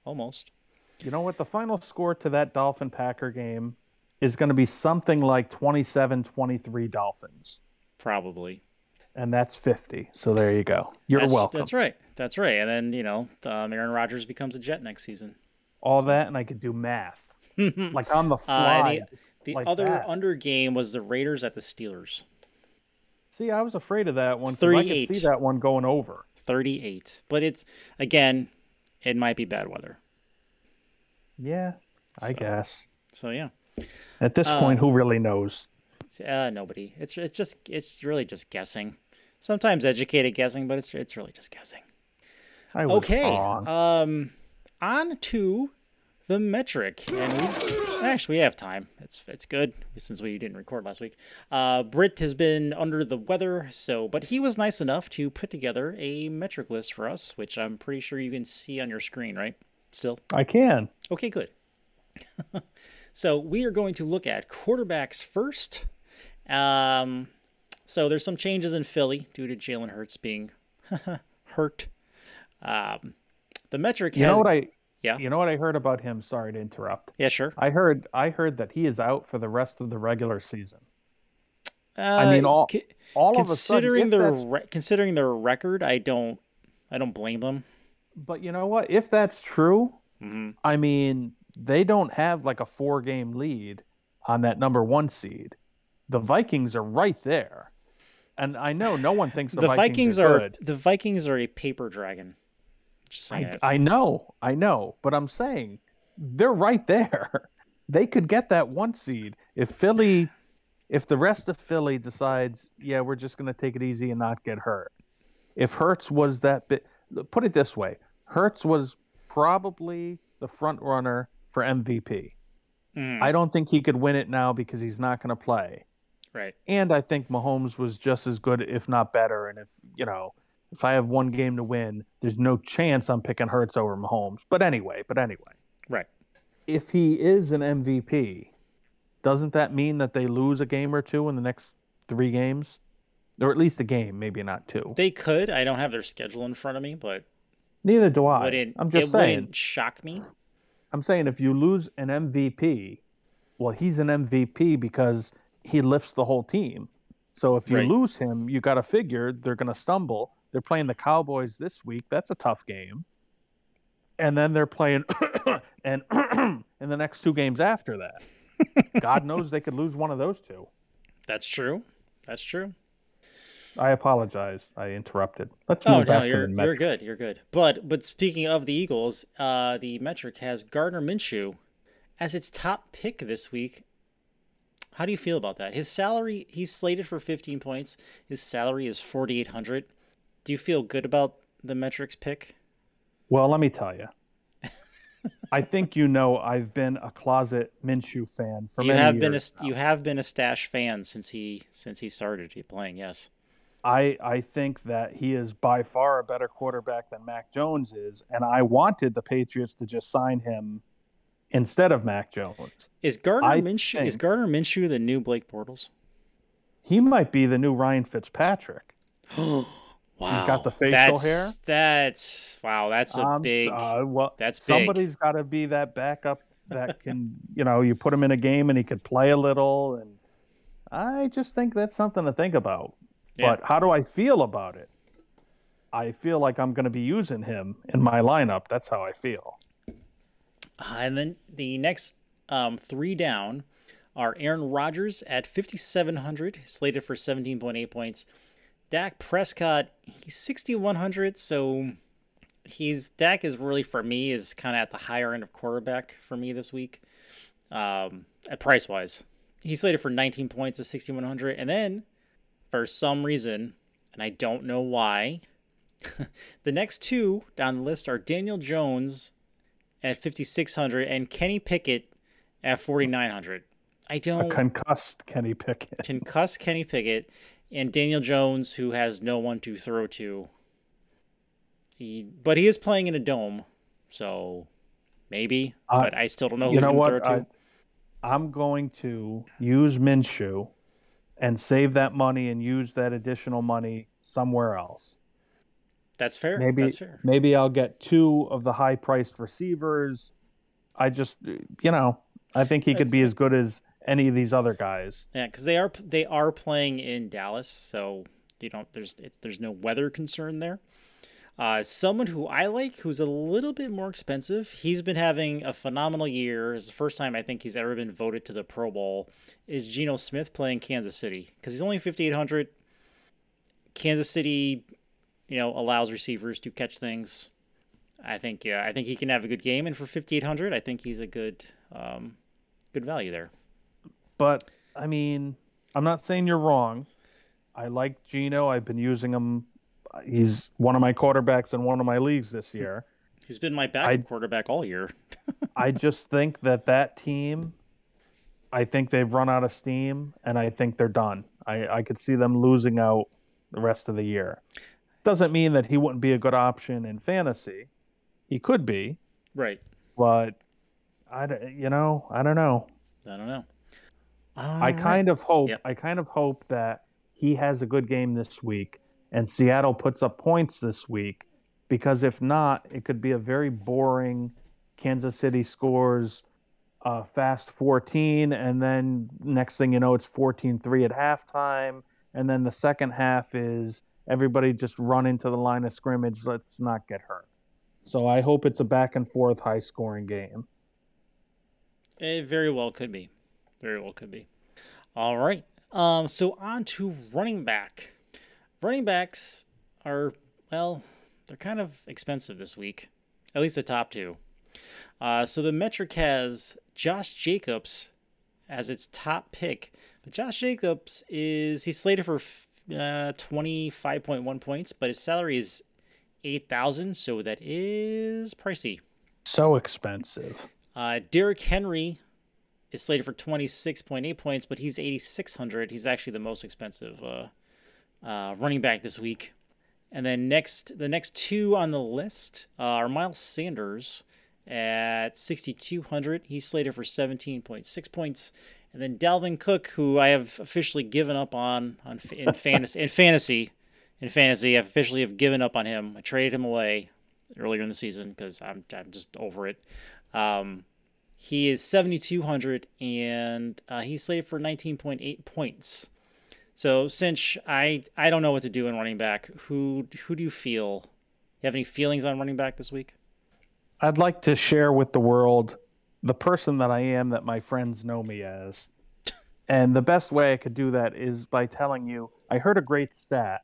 Almost. You know what? The final score to that Dolphin Packer game is going to be something like 27 23 Dolphins. Probably. And that's 50. So there you go. You're that's, welcome. That's right. That's right. And then, you know, um, Aaron Rodgers becomes a Jet next season. All that, and I could do math. Like on the Uh, fly. the the like other that. under game was the Raiders at the Steelers. See, I was afraid of that one. 'cause I could see that one going over. 38. But it's, again, it might be bad weather. Yeah, I So- guess. So, yeah. At this point, Um, who really knows? Uh, nobody. It's, it's just, it's really just guessing. Sometimes educated guessing, but it's, it's really just guessing. I was Okay. wrong. Um, on to the metric, and we actually we have time. It's it's good since we didn't record last week. Uh, Britt has been under the weather, so but he was nice enough to put together a metric list for us, which I'm pretty sure you can see on your screen, right? Still, I can. okay, good. so we are going to look at quarterbacks first. Um, so there's some changes in Philly due to Jalen Hurts being hurt. Um, the metric You has know what I? Yeah. You know what I heard about him? Sorry to interrupt. Yeah, sure. I heard. I heard that he is out for the rest of the regular season. Uh, mean, all- All of a sudden, considering their re- considering their record, I don't I don't blame them. But you know what? If that's true, hmm I mean, they don't have like a four game lead on that number one seed. The Vikings are right there. And I know no one thinks the, The, Vikings, Vikings are, are good. the Vikings are a paper dragon. Just saying I, it. I know, I know, but I'm saying they're right there. They could get that one seed if Philly, if the rest of Philly decides, yeah, we're just going to take it easy and not get hurt. If Hurts was that bit, put it this way, Hurts was probably the front runner for MVP. Mm, I don't think he could win it now because he's not going to play. right. And I think Mahomes was just as good, if not better. And if, you know, if I have one game to win, there's no chance I'm picking Hurts over Mahomes. But anyway, but anyway, Right. if he is an MVP, doesn't that mean that they lose a game or two in the next three games? Or at least a game, maybe not two. They could. I don't have their schedule in front of me, but Neither do I. wouldn't, I'm just it saying. wouldn't shock me. I'm saying if you lose an MVP, well, he's an MVP because he lifts the whole team. So if you Right. lose him, you got to figure they're going to stumble. They're playing the Cowboys this week. That's a tough game. And then they're playing and in the next two games after that. God knows they could lose one of those two. That's true. That's true. I apologize. I interrupted. Let's Oh move no, back to you're the you're good. You're good. But but speaking of the Eagles, uh, the metric has Gardner Minshew as its top pick this week. How do you feel about that? His salary, he's slated for 15 points. His salary is 4,800. Do you feel good about the metrics pick? Well, let me tell you. I think you know I've been a closet Minshew fan for you many have years. been a now. you have been a stash fan since he since he started playing. Yes. I I think that he is by far a better quarterback than Mac Jones is, and I wanted the Patriots to just sign him instead of Mac Jones. Is Gardner I Minshew is Gardner Minshew the new Blake Bortles? He might be the new Ryan Fitzpatrick. wow. He's got the facial that's, hair? That's wow. That's a I'm big. uh, well, that's big. somebody's got to be that backup that can, you know, you put him in a game and he could play a little, and I just think that's something to think about. Yeah. But how do I feel about it? I feel like I'm going to be using him in my lineup. That's how I feel. Uh, and then the next um, three down are Aaron Rodgers at 5,700, slated for 17.8 points. Dak Prescott, he's 6,100, so he's Dak is really for me is kind of at the higher end of quarterback for me this week, um, at price wise. He's slated for 19 points at 6,100, and then for some reason, and I don't know why, the next two down the list are Daniel Jones at 5600 and Kenny Pickett at 4900. I don't concussed Kenny Pickett. concuss Kenny Pickett and Daniel Jones who has no one to throw to. He but he is playing in a dome, so maybe, Uh, but I still don't know who you he's know going to what? throw to. I, I'm going to use Minshew and save that money and use that additional money somewhere else. That's fair. Maybe That's fair. maybe I'll get two of the high priced receivers. I just you know, I think he could be as good as any of these other guys. Yeah, because they are they are playing in Dallas, so you don't there's it's, there's no weather concern there. Uh, someone who I like, who's a little bit more expensive, he's been having a phenomenal year. It's the first time I think he's ever been voted to the Pro Bowl. Is Geno Smith playing Kansas City because he's only fifty eight hundred. Kansas City, you know, allows receivers to catch things. I think yeah, I think he can have a good game, and for fifty eight hundred, I think he's a good um, good value there. But I mean, I'm not saying you're wrong. I like Geno. I've been using him. He's one of my quarterbacks in one of my leagues this hmm. year. He's been my backup I- quarterback all year. I just think that that team, I think they've run out of steam, and I think they're done. I, I could see them losing out the rest of the year. Doesn't mean that he wouldn't be a good option in fantasy. He could be, Right. but I, you know, I don't know. I don't know. I uh, kind of hope Yep. I kind of hope that he has a good game this week and Seattle puts up points this week because if not, it could be a very boring Kansas City scores uh, fast 14 and then next thing you know it's 14-3 at halftime and then the second half is everybody just run into the line of scrimmage let's not get hurt. So I hope it's a back and forth high scoring game. It very well could be. Very well could be. All right. Um. So on to running back. Running backs are well, they're kind of expensive this week. At least the top two. Uh. So the metric has Josh Jacobs as its top pick, but Josh Jacobs is he's slated for uh, twenty five point one points, but his salary is eight thousand, so that is pricey. So expensive. Uh, Derrick Henry is slated for 26.8 points, but he's 8,600. He's actually the most expensive uh, uh, running back this week. And then next, the next two on the list are Miles Sanders at 6,200. He's slated for 17.6 points. And then Dalvin Cook, who I have officially given up on on in fantasy in fantasy in fantasy, I officially have given up on him. I traded him away earlier in the season because I'm I'm just over it. Um, he is 7,200 and uh, he's slated for 19.8 points. So since I I don't know what to do in running back, who who do you feel? You have any feelings on running back this week? I'd like to share with the world the person that I am that my friends know me as. And the best way I could do that is by telling you I heard a great stat.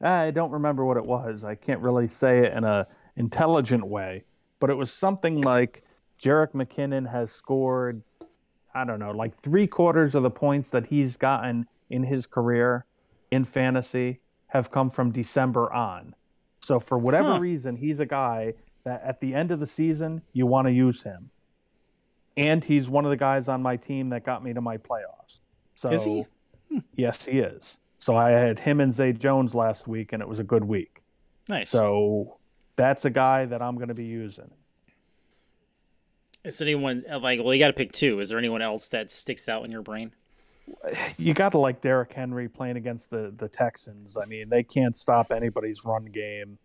I don't remember what it was. I can't really say it in a intelligent way, but it was something like Jerick McKinnon has scored I don't know, like three quarters of the points that he's gotten in his career in fantasy have come from December on. So for whatever huh. reason, he's a guy that at the end of the season you want to use him. And he's one of the guys on my team that got me to my playoffs. So is he? Hmm. Yes, he is. So I had him and Zay Jones last week, and it was a good week. Nice. So that's a guy that I'm going to be using. Is anyone like? Well, you got to pick two. Is there anyone else that sticks out in your brain? You got to like Derrick Henry playing against the the Texans. I mean, they can't stop anybody's run game.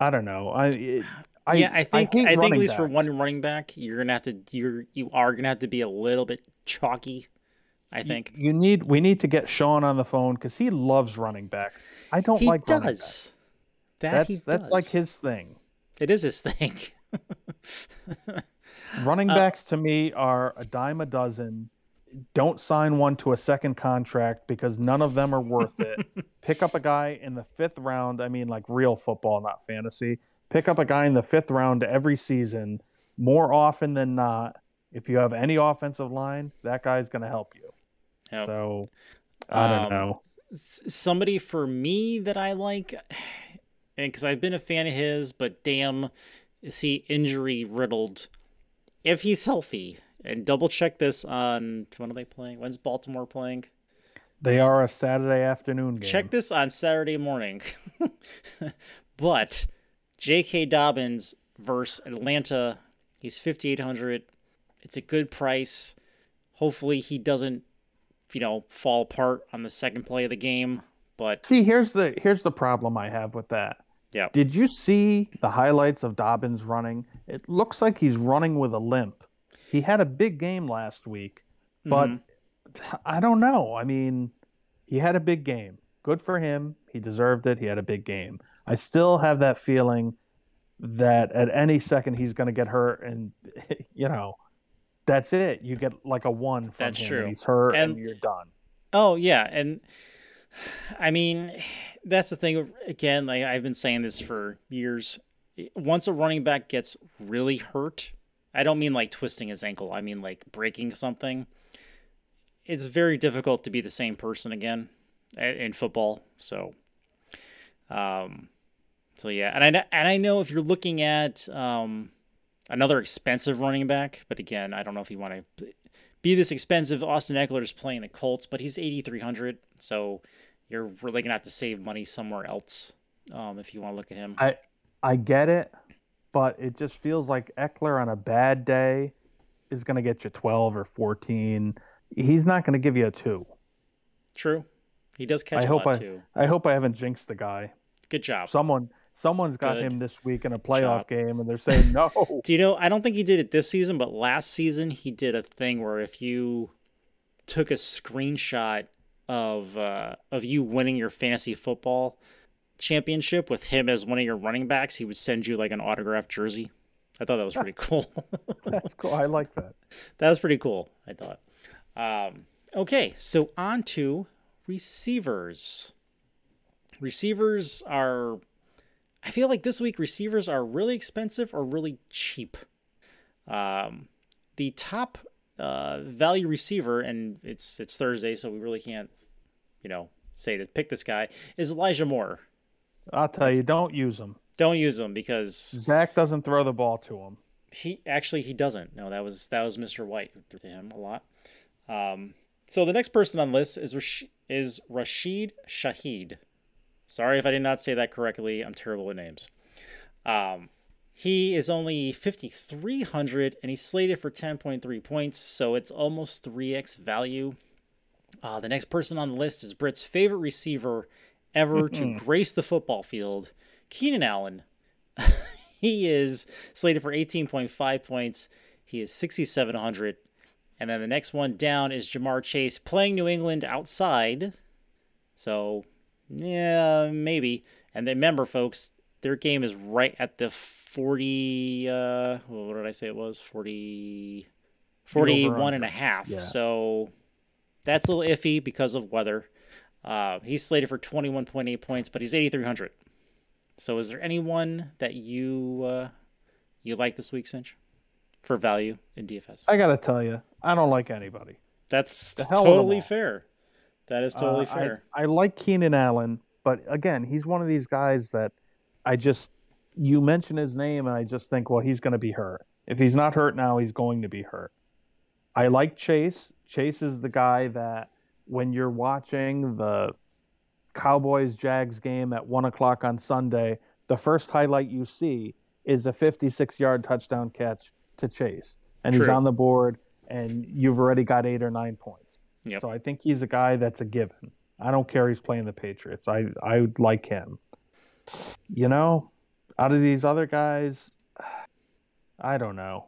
I don't know. I it, I, yeah, I think I, I think at least backs. for one running back, you're gonna have to you're you are gonna have to be a little bit chalky. I think you, you need we need to get Sean on the phone because he loves running backs. I don't he like does. That that's, he that's like his thing. It is his thing. running uh, backs uh, to me are a dime a dozen. Don't sign one to a second contract because none of them are worth it. Pick up a guy in the fifth round. I mean, like real football, not fantasy. Pick up a guy in the fifth round every season. More often than not, if you have any offensive line, that guy's going to help you. Yep. So I don't um, know. Somebody for me that I like, and because I've been a fan of his, but damn, is he injury riddled? If he's healthy, and double check this on when are they playing? When's Baltimore playing? They are a Saturday afternoon game. Check this on Saturday morning. but J.K. Dobbins versus Atlanta, he's 5,800. It's a good price. Hopefully, he doesn't, you know, fall apart on the second play of the game. But see, here's the here's the problem I have with that. Yeah. Did you see the highlights of Dobbins running? It looks like he's running with a limp. He had a big game last week, but mm-hmm. I don't know. I mean, he had a big game. Good for him. He deserved it. He had a big game. I still have that feeling that at any second he's going to get hurt, and you know, that's it. You get like a one from that's him. True. He's hurt, and, and you're done. Oh yeah, and I mean, that's the thing. Again, like I've been saying this for years. Once a running back gets really hurt, I don't mean like twisting his ankle. I mean like breaking something. It's very difficult to be the same person again in football. So, um, so yeah, and I and I know if you're looking at um, another expensive running back, but again, I don't know if you want to be this expensive. Austin Ekeler is playing the Colts, but he's 8,300, so you're really gonna have to save money somewhere else um, if you want to look at him. I I get it, but it just feels like Ekeler on a bad day is gonna get you 12 or 14. He's not gonna give you a two. True, he does catch I a hope I, too. I hope I haven't jinxed the guy. Good job. Someone someone's got Good him this week in a playoff game and they're saying no. Do you know I don't think he did it this season, but last season he did a thing where if you took a screenshot of uh, of you winning your fantasy football championship with him as one of your running backs, he would send you like an autographed jersey. I thought that was pretty cool. That's cool. I like that. That was pretty cool. I thought. Um, okay, so on to receivers. Receivers are, I feel like this week receivers are really expensive or really cheap. Um, the top uh, value receiver, and it's it's Thursday, so we really can't, you know, say to pick this guy is Elijah Moore. I'll tell you, don't use him. Don't use him because Zach doesn't throw the ball to him. He actually he doesn't. No, that was that was Mr. White who threw to him a lot. Um, so the next person on the list is Rash- is Rashid Shaheed. Sorry if I did not say that correctly. I'm terrible with names. Um, He is only 5,300 and he's slated for 10.3 points, so it's almost 3x value. Uh, the next person on the list is Britt's favorite receiver ever to grace the football field, Keenan Allen. he is slated for 18.5 points. He is 6,700. And then the next one down is Ja'Marr Chase playing New England outside. So, yeah, maybe. And then remember, folks, their game is right at the 40. Uh, what did I say it was? 40. 41 and a half. Yeah. So that's a little iffy because of weather. Uh, he's slated for 21.8 points, but he's 8,300. So is there anyone that you uh, you like this week, Sinch, for value in DFS? I gotta tell you, I don't like anybody. That's The hell with 'em totally fair. That is totally Uh, I- fair. I, like Keenan Allen, but again, he's one of these guys that I just you mention his name and I just think, well, he's going to be hurt. If he's not hurt now, he's going to be hurt. I like Chase. Chase is the guy that when you're watching the Cowboys Jags game at one o'clock on Sunday, the first highlight you see is a 56 yard touchdown catch to Chase. And he's on the board, and you've already got eight or nine points. Yep. So I think he's a guy that's a given. I don't care he's playing the Patriots. I, I would like him. You know, out of these other guys, I don't know.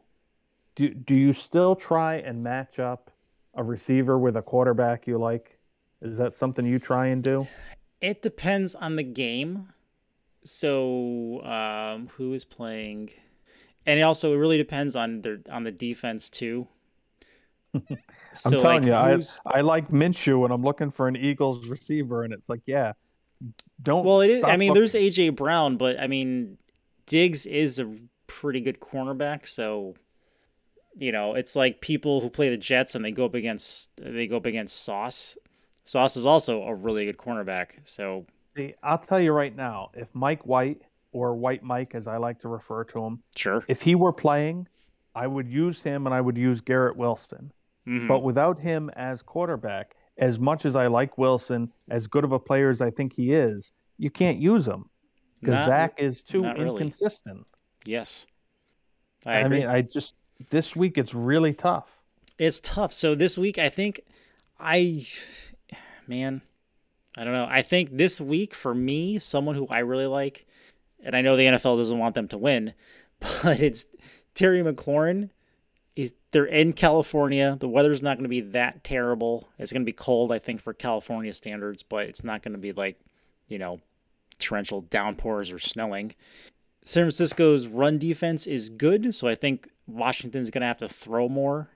Do, do you still try and match up a receiver with a quarterback you like? Is that something you try and do? It depends on the game. So, um, who is playing? And it also it really depends on their on the defense too. so, I'm telling like, you, I, who's- I like Minshew and I'm looking for an Eagles receiver, and it's like, yeah, don't. well, it is. I mean, there's. AJ Brown, but I mean, Diggs is a pretty good cornerback. So, you know, it's like people who play the Jets and they go up against they go up against Sauce. Sauce is also a really good cornerback. So, See, I'll tell you right now, if Mike White or White Mike, as I like to refer to him, sure. if he were playing, I would use him and I would use Garrett Wilson. Mhm. But without him as quarterback, as much as I like Wilson, as good of a player as I think he is, you can't use him because Zach is too not really. inconsistent. yes, I, I, mean, I just this week it's really tough. It's tough. So this week, I think I, man, I don't know. I think this week for me, someone who I really like, and I know the NFL doesn't want them to win, but it's Terry McLaurin. He's, they're in California. The weather's not going to be that terrible. It's going to be cold, I think, for California standards, but it's not going to be like, you know, torrential downpours or snowing. San Francisco's run defense is good, so I think Washington's going to have to throw more.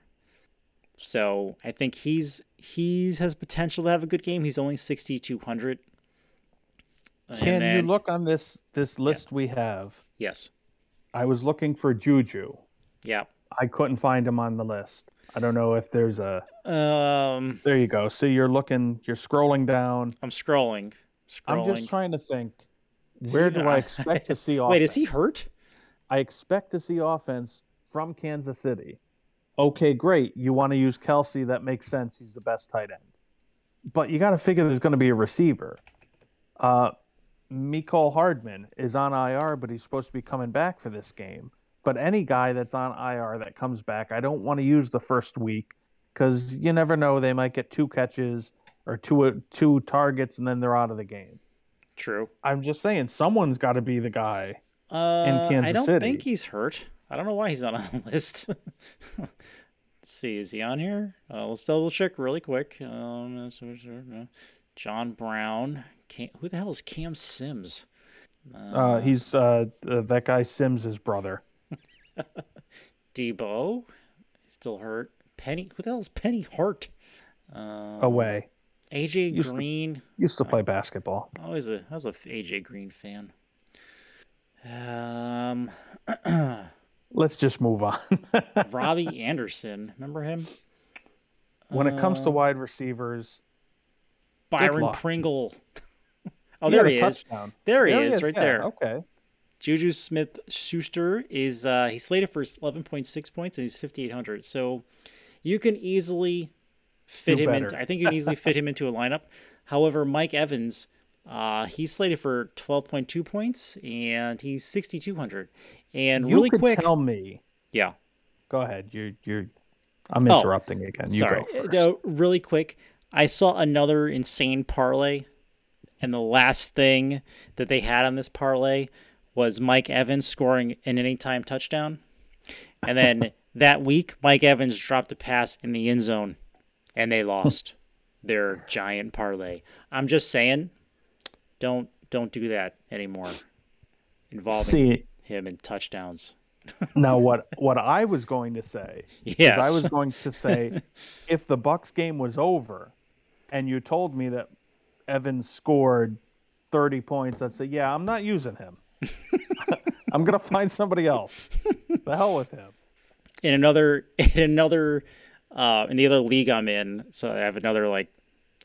So I think he's he has potential to have a good game. He's only sixty two hundred. Can you look on this this list we have? Yes. I was looking for Juju. Yeah. I couldn't find him on the list. I don't know if there's a. Um, There you go. See, you're looking. You're scrolling down. I'm scrolling. Scrolling. I'm just trying to think. Is Where he do I expect to see offense? Wait, is he hurt? I expect to see offense from Kansas City. Okay, great. You want to use Kelce? That makes sense. He's the best tight end. But you got to figure there's going to be a receiver. Uh, Mecole Hardman is on IR, but he's supposed to be coming back for this game. But any guy that's on IR that comes back, I don't want to use the first week because you never know. They might get two catches or two two targets, and then they're out of the game. True. I'm just saying, someone's got to be the guy. Uh, I Kansas City. I don't City. think he's hurt. I don't know why he's not on the list. Let's see, is he on here? Uh, let's double check really quick. Um, John Brown. Cam, who the hell is Cam Sims? Uh, he's uh, uh, that guy Sims' brother. Deebo. He's still hurt. Penny. Who the hell is Penny Hart? Um, Away. AJ Used to- Green. Used to play basketball. I was a I was a AJ Green fan. Um, Let's just move on. Robbie Anderson. Remember him? when it comes to Uh, wide receivers, Byron luck. Pringle. oh, there he a is. touchdown. There he is, right yeah, there. Okay. Juju Smith Schuster is uh, he's slated for 11.6 points and he's 5,800. So you can easily fit Do him better. into. I think you can easily fit him into a lineup. However, Mike Evans, uh, he's slated for 12.2 points and he's 6,200. And you really could quick, tell me. yeah. Go ahead. You're you're. I'm Oh, interrupting again. You Sorry. go first. Though, really quick, I saw another insane parlay, and the last thing that they had on this parlay was Mike Evans scoring an anytime touchdown. And then that week, Mike Evans dropped a pass in the end zone, and they lost their giant parlay. I'm just saying, don't don't do that anymore. Involving See him in touchdowns. now what what I was going to say Yes. is I was going to say if the Bucs game was over and you told me that Evans scored 30 points, I'd say, yeah, I'm not using him. I'm gonna find somebody else. The hell with him. in another in another uh in the other league I'm in, so I have another like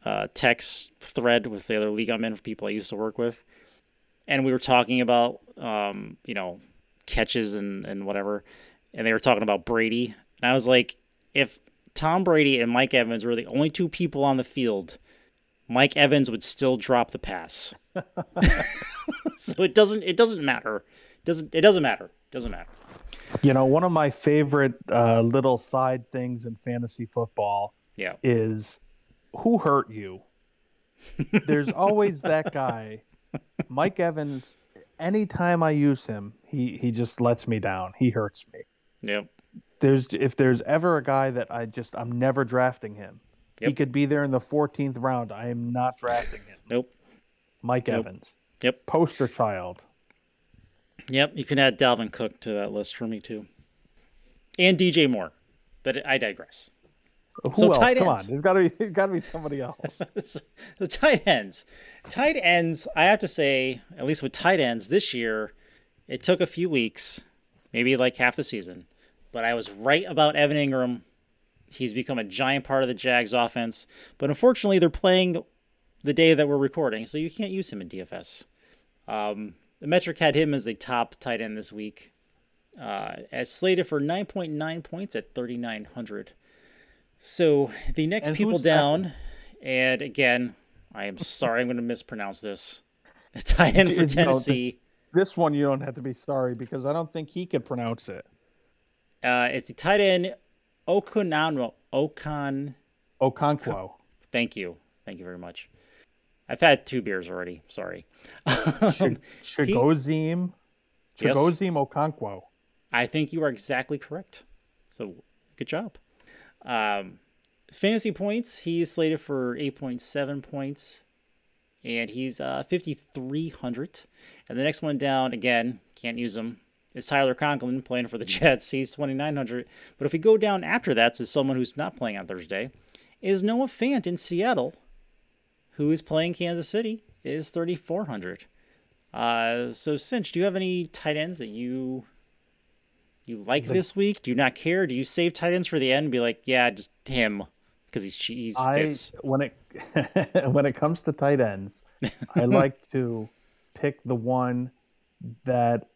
uh text thread with the other league I'm in for people I used to work with. And we were talking about um, you know, catches and, and whatever. And they were talking about Brady. And I was like, if Tom Brady and Mike Evans were the only two people on the field, Mike Evans would still drop the pass. so it doesn't it doesn't matter. It doesn't it doesn't matter. It doesn't matter. You know, one of my favorite uh, little side things in fantasy football Yeah. is who hurt you. There's always that guy, Mike Evans. Anytime I use him, he he just lets me down. He hurts me. Yep. There's if there's ever a guy that I just I'm never drafting him. He could be there in the 14th round. I am not drafting him. Nope. Mike Nope. Evans, Yep. poster child. Yep, you can add Dalvin Cook to that list for me too, and DJ Moore. But I digress. Who So else? tight Come ends. on, there's got to be there's got to be somebody else. so tight ends, tight ends. I have to say, at least with tight ends this year, it took a few weeks, maybe like half the season, but I was right about Evan Engram. He's become a giant part of the Jags offense, but unfortunately, they're playing the day that we're recording, so you can't use him in DFS. Um, the metric had him as the top tight end this week, uh, as slated for 9.9 points at 3,900. So the next And people down, and again, I am sorry, I'm going to mispronounce this. Tight end for No, Tennessee. This one you don't have to be sorry because I don't think he could pronounce it. Uh, it's the tight end Okunano. Okan. Okonkwo. Thank you. Thank you very much. I've had two beers already. Sorry. Ch- Chigoziem. Yes. Chigoziem Okonkwo. I think you are exactly correct. So good job. Um, fantasy points, he's slated for 8.7 points, and he's uh, 5,300. And the next one down, again, can't use him, is Tyler Conklin playing for the Jets. He's 2,900. But if we go down after that to someone who's not playing on Thursday, is Noah Fant in Seattle, who is playing Kansas City, is 3,400. Uh, so, Sinch, do you have any tight ends that you you like this week? Do you not care? Do you save tight ends for the end and be like, yeah, just him because he's he's fits. I when it when it comes to tight ends, I like to pick the one that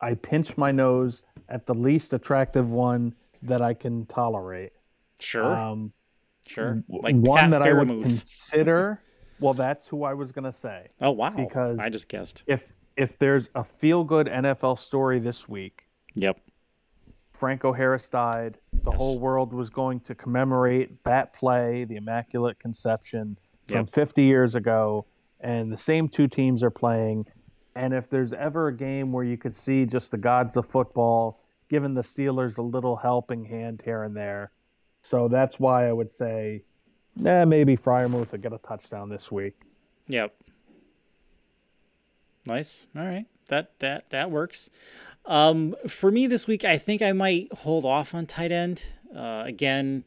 I pinch my nose at the least attractive one that I can tolerate. Sure, Um, sure. Like one Pat that I would consider. Well, that's who I was gonna say. oh wow, because- I just guessed. If if there's a feel good NFL story this week, Yep. Franco Harris died. The Yes. whole world was going to commemorate that play, the Immaculate Conception, from Yep. 50 years ago. And the same two teams are playing. And if there's ever a game where you could see just the gods of football giving the Steelers a little helping hand here and there. So that's why I would say, nah, maybe Freiermuth will get a touchdown this week. Yep. Nice. All right. That that that works. Um, for me this week, I think I might hold off on tight end. Uh, again,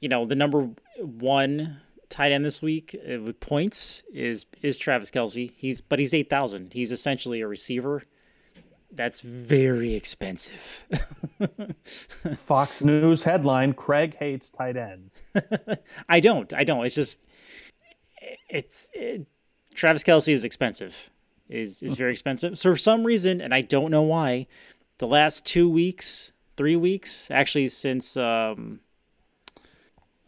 you know, the number one tight end this week uh, with points is is Travis Kelce. He's but he's eight thousand. He's essentially a receiver. That's very expensive. Fox News headline Craig hates tight ends. I don't. I don't. It's just it's it, Travis Kelce is expensive. Is is very expensive. So for some reason, and I don't know why, the last two weeks, three weeks, actually since um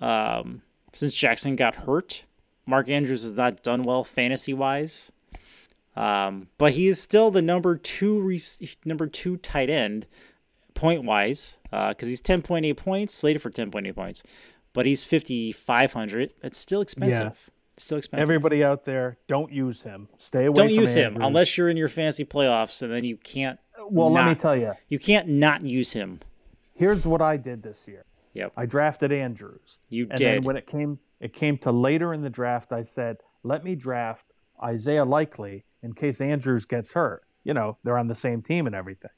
um since Jackson got hurt, Mark Andrews has not done well fantasy wise. Um, but he is still the number two re- number two tight end point wise because uh, he's 10.8 points slated for 10.8 points, but he's 5500. That's still expensive. Yeah. Still expensive. Everybody out there, don't use him. Stay away. Don't use Andrews. him unless you're in your fantasy playoffs, and then you can't. Well, not, let me tell you, you can't not use him. Here's what I did this year. Yep. I drafted Andrews. You and did. Then when it came, it came to later in the draft. I said, let me draft Isaiah Likely in case Andrews gets hurt. You know, they're on the same team and everything.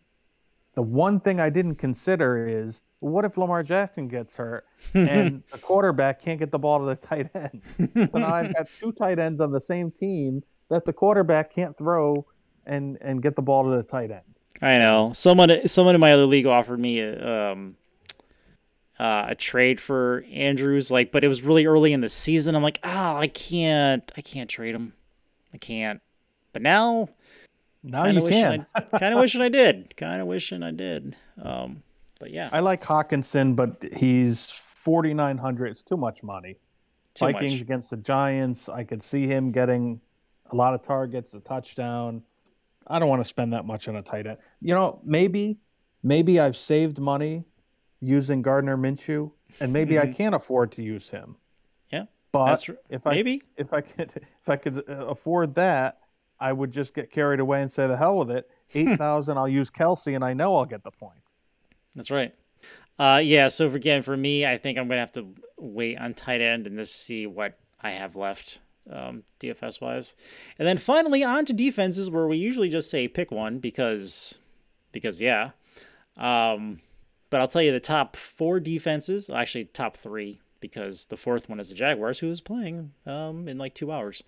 The one thing I didn't consider is what if Lamar Jackson gets hurt and the quarterback can't get the ball to the tight end? so now I've got two tight ends on the same team that the quarterback can't throw and and get the ball to the tight end. I know. Someone someone in my other league offered me a, um, uh, a trade for Andrews, like, but it was really early in the season. I'm like, oh, I can't, I can't trade him. I can't. But now, now you can. kind of wishing I did. Kind of wishing I did. Um, but yeah, I like Hockenson, but he's 4,900. It's too much money. Too Vikings much. against the Giants. I could see him getting a lot of targets, a touchdown. I don't want to spend that much on a tight end. You know, maybe, maybe I've saved money using Gardner Minshew, and maybe mm-hmm. I can't afford to use him. Yeah, but if I maybe if I could if I could uh, afford that, I would just get carried away and say the hell with it. Eight thousand, I'll use Kelce, and I know I'll get the points. That's right. Uh, yeah. So for, again, for me, I think I'm gonna have to wait on tight end and just see what I have left um, DFS wise, and then finally on to defenses where we usually just say pick one because because yeah. Um, but I'll tell you the top four defenses, actually top three, because the fourth one is the Jaguars, who is playing um, in like two hours.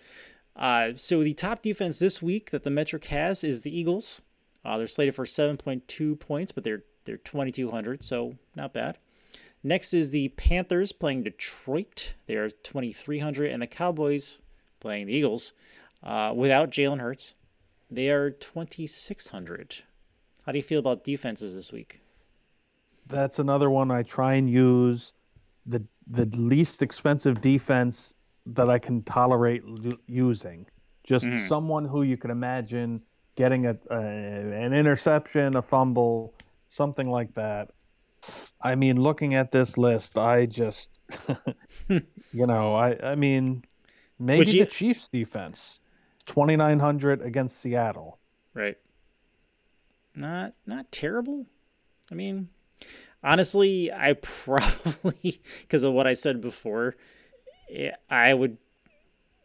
Uh, so the top defense this week that the metric has is the Eagles. Uh, they're slated for 7.2 points, but they're they're 2,200, so not bad. Next is the Panthers playing Detroit. They are 2,300, and the Cowboys playing the Eagles uh, without Jalen Hurts. They are 2,600. How do you feel about defenses this week? That's another one I try and use the the least expensive defense that I can tolerate l- using. Just mm. someone who you can imagine getting a, a, an interception, a fumble, something like that. I mean, looking at this list, I just, you know, I I mean, maybe you... the Chiefs defense, twenty nine hundred against Seattle. Right. Not not terrible. I mean, honestly, I probably because of what I said before, I would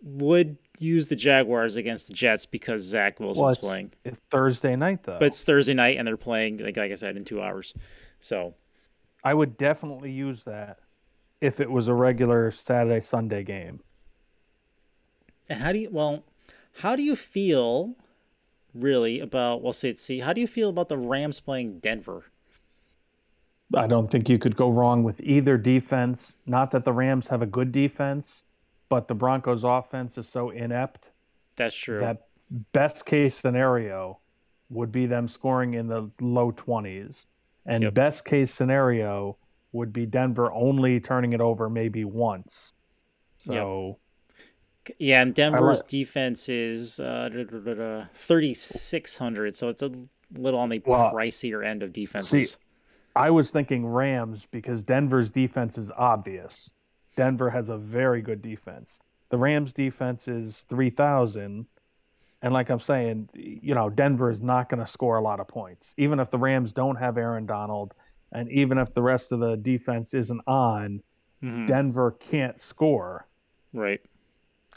would use the Jaguars against the Jets because Zach Wilson's well, playing. It's Thursday night though. But it's Thursday night and they're playing like like I said in two hours. So I would definitely use that if it was a regular Saturday Sunday game. And how do you well how do you feel really about well say see how do you feel about the Rams playing Denver? I don't think you could go wrong with either defense. Not that the Rams have a good defense, but the Broncos offense is so inept. That's true. That best case scenario would be them scoring in the low 20s. And yep. best case scenario would be Denver only turning it over maybe once. So yep. Yeah, and Denver's like, defense is uh, 3600, so it's a little on the well, pricier end of defenses. See, I was thinking Rams because Denver's defense is obvious. Denver has a very good defense. The Rams defense is 3000 and like I'm saying, you know, Denver is not going to score a lot of points. Even if the Rams don't have Aaron Donald and even if the rest of the defense isn't on, mm-hmm. Denver can't score. Right.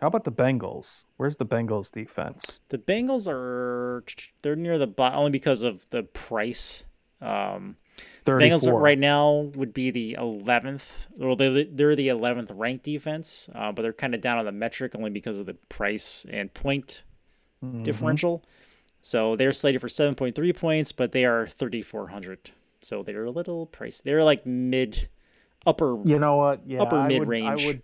How about the Bengals? Where's the Bengals defense? The Bengals are they're near the bottom only because of the price. Um, 34. Bengals right now would be the 11th. Well, they're, they're the 11th ranked defense, uh, but they're kind of down on the metric only because of the price and point mm-hmm. differential. So they're slated for 7.3 points, but they are 3,400. So they're a little pricey. They're like mid, upper. You know what? Yeah, upper mid range. I would,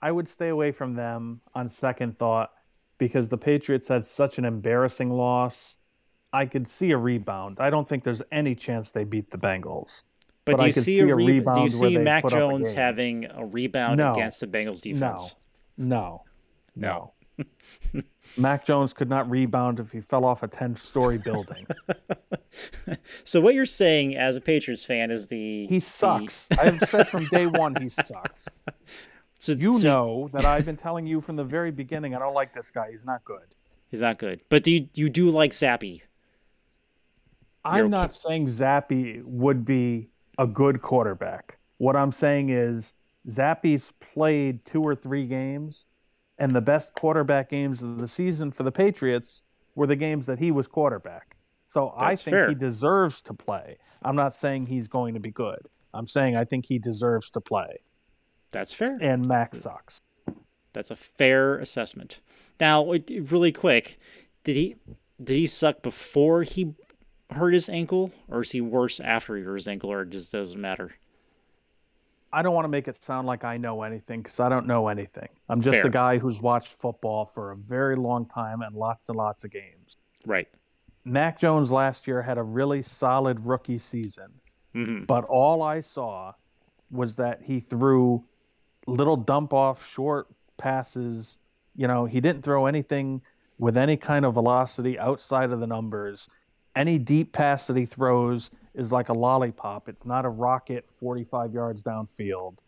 I would stay away from them on second thought because the Patriots had such an embarrassing loss I could see a rebound. I don't think there's any chance they beat the Bengals. But, but do you see, a, re- a rebound? Do you see Mac Jones a having a rebound no. against the Bengals defense? No. No. No. Mac Jones could not rebound if he fell off a 10 story building. so what you're saying as a Patriots fan is the He sucks. The... I've said from day one he sucks. So you so... know that I've been telling you from the very beginning I don't like this guy. He's not good. He's not good. But do you you do like Zappe? I'm not saying Zappe would be a good quarterback. What I'm saying is Zappe's played two or three games and the best quarterback games of the season for the Patriots were the games that he was quarterback. So That's I think fair. he deserves to play. I'm not saying he's going to be good. I'm saying I think he deserves to play. That's fair. And Max hmm. sucks. That's a fair assessment. Now, really quick, did he did he suck before he hurt his ankle, or is he worse after he hurt his ankle, or it just doesn't matter? I don't want to make it sound like I know anything because I don't know anything. I'm just Fair. a guy who's watched football for a very long time and lots and lots of games. Right. Mac Jones last year had a really solid rookie season, mm-hmm. but all I saw was that he threw little dump off short passes. You know, he didn't throw anything with any kind of velocity outside of the numbers. Any deep pass that he throws is like a lollipop. It's not a rocket 45 yards downfield.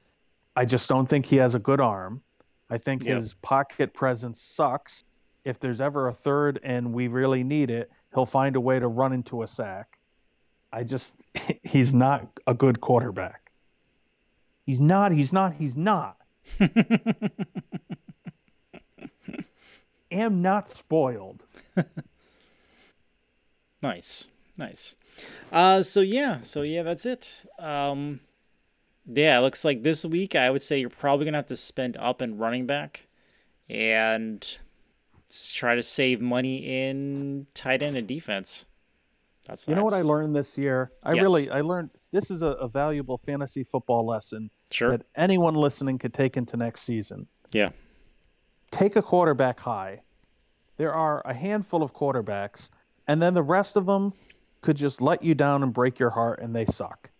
I just don't think he has a good arm. I think yep. his pocket presence sucks. If there's ever a third and we really need it, he'll find a way to run into a sack. I just, he's not a good quarterback. He's not, he's not, he's not. Am not spoiled. nice. Nice. Uh, so yeah, so yeah, that's it. Um, yeah, it looks like this week I would say you're probably gonna have to spend up and running back, and try to save money in tight end and defense. That's you know what I learned this year. I yes. really I learned this is a, a, valuable fantasy football lesson sure. that anyone listening could take into next season. Yeah, take a quarterback high. There are a handful of quarterbacks, and then the rest of them could just let you down and break your heart, and they suck.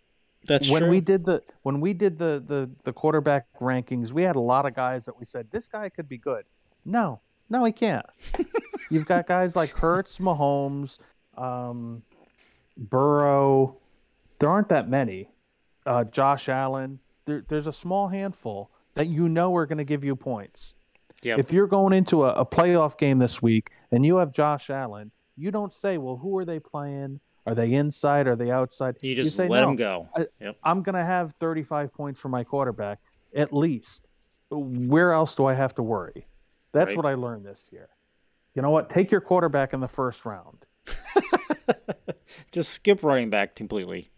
That's when true. we did the when we did the the the quarterback rankings. We had a lot of guys that we said this guy could be good. No, no, he can't. You've got guys like Hurts, Mahomes, um, Burrow. There aren't that many. Uh, Josh Allen. There, there's a small handful that you know are going to give you points. Yep. If you're going into a, a playoff game this week and you have Josh Allen, you don't say, "Well, who are they playing? Are they inside? Are they outside? You just you say, let no, them go. Yep. I, am going to have 35 points for my quarterback at least. Where else do I have to worry? That's right. what I learned this year. You know what? Take your quarterback in the first round. just skip running back completely.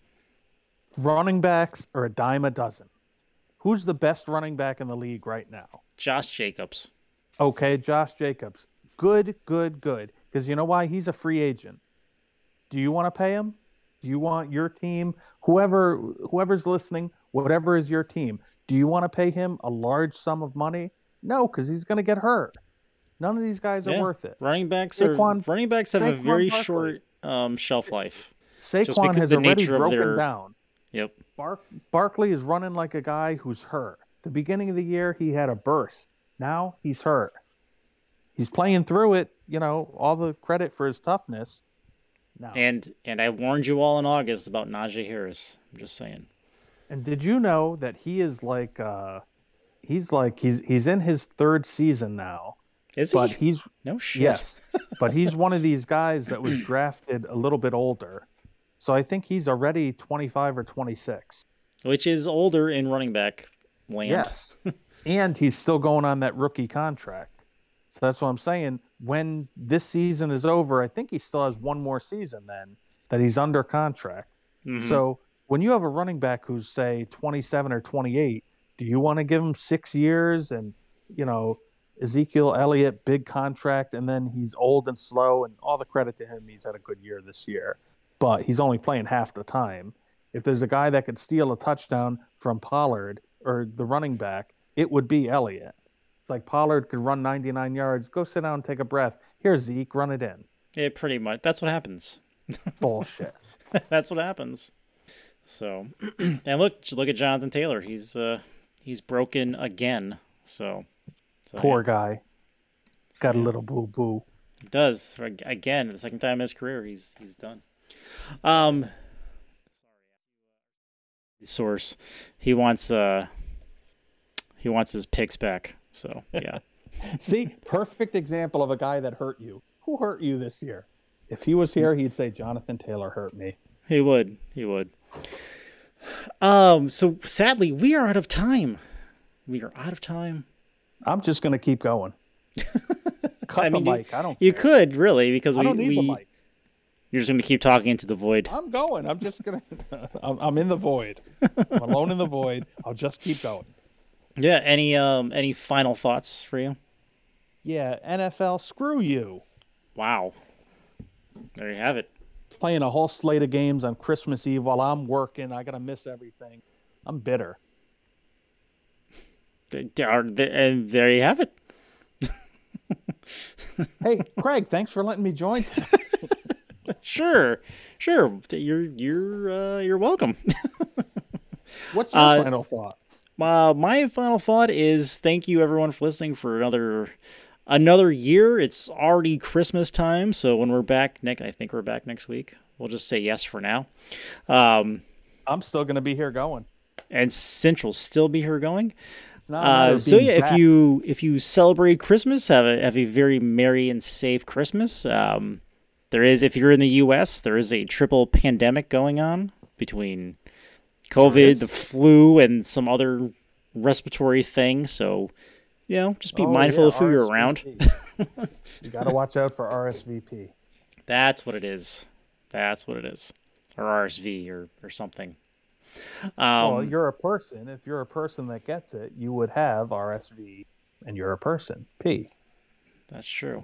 Running backs are a dime a dozen. Who's the best running back in the league right now? Josh Jacobs. Okay, Josh Jacobs. Good, good, good. Because you know why? He's a free agent. Do you want to pay him? Do you want your team, whoever whoever's listening, whatever is your team, do you want to pay him a large sum of money? No, because he's going to get hurt. None of these guys are worth it. Running backs Saquon, are running backs have Saquon a very Barkley. short um, shelf life. Saquon has already broken their... down. Yep. Bar- Barkley is running like a guy who's hurt. The beginning of the year, he had a burst. Now he's hurt. He's playing through it. You know, all the credit for his toughness. No. And and I warned you all in August about Najee Harris. I'm just saying. And did you know that he is like uh he's like he's he's in his third season now. Is but he? he's no shit. Yes. but he's one of these guys that was drafted a little bit older. So I think he's already 25 or 26. Which is older in running back land. Yes. and he's still going on that rookie contract. So that's what I'm saying when this season is over, I think he still has one more season then that he's under contract. Mm-hmm. So when you have a running back who's say 27 or 28, do you want to give him six years and you know Ezekiel Elliott big contract and then he's old and slow and all the credit to him he's had a good year this year, but he's only playing half the time. If there's a guy that could steal a touchdown from Pollard or the running back, it would be Elliott. It's like Pollard could run 99 yards. Go sit down and take a breath. Here, Zeke, run it in. Yeah, pretty much. That's what happens. Bullshit. That's what happens. So, and look, look at Jonathan Taylor. He's uh, he's broken again. So, so poor yeah. guy. He's got a little boo boo. He does again the second time in his career. He's he's done. Um, source, he wants uh, he wants his picks back. So yeah. See, perfect example of a guy that hurt you. Who hurt you this year? If he was here, he'd say Jonathan Taylor hurt me. He would. He would. Um. So sadly, we are out of time. We are out of time. I'm just gonna keep going. Cut I mean, the you- mic. I don't. You care. could really because I we, don't need we the mic. you're just gonna keep talking into the void. I'm going. I'm just gonna. I'm, I'm in the void. I'm alone in the void. I'll just keep going. Yeah. Any um any final thoughts for you? Yeah, NFL, screw you. Wow. There you have it. Playing a whole slate of games on Christmas Eve while I'm working. I gotta miss everything. I'm bitter. And there you have it. Hey, Craig, thanks for letting me join. Sure, sure. You're you're uh, you're welcome. What's your Uh, final thought? Uh, my final thought is thank you everyone for listening for another another year. It's already Christmas time, so when we're back next, I think we're back next week. We'll just say yes for now. Um, I'm still gonna be here going. and Central still be here going. Uh, so yeah, if you if you celebrate Christmas, have a have a very merry and safe Christmas. Um, there is if you're in the U.S., there is a triple pandemic going on between COVID, the flu, and some other respiratory thing. So you know, just be Oh, mindful yeah, of who you're around. RSVP. you gotta watch out for RSVP. That's what it is. That's what it is, or RSV or or something. Um, well, you're a person. If you're a person that gets it, you would have RSV, and you're a person. P. That's true.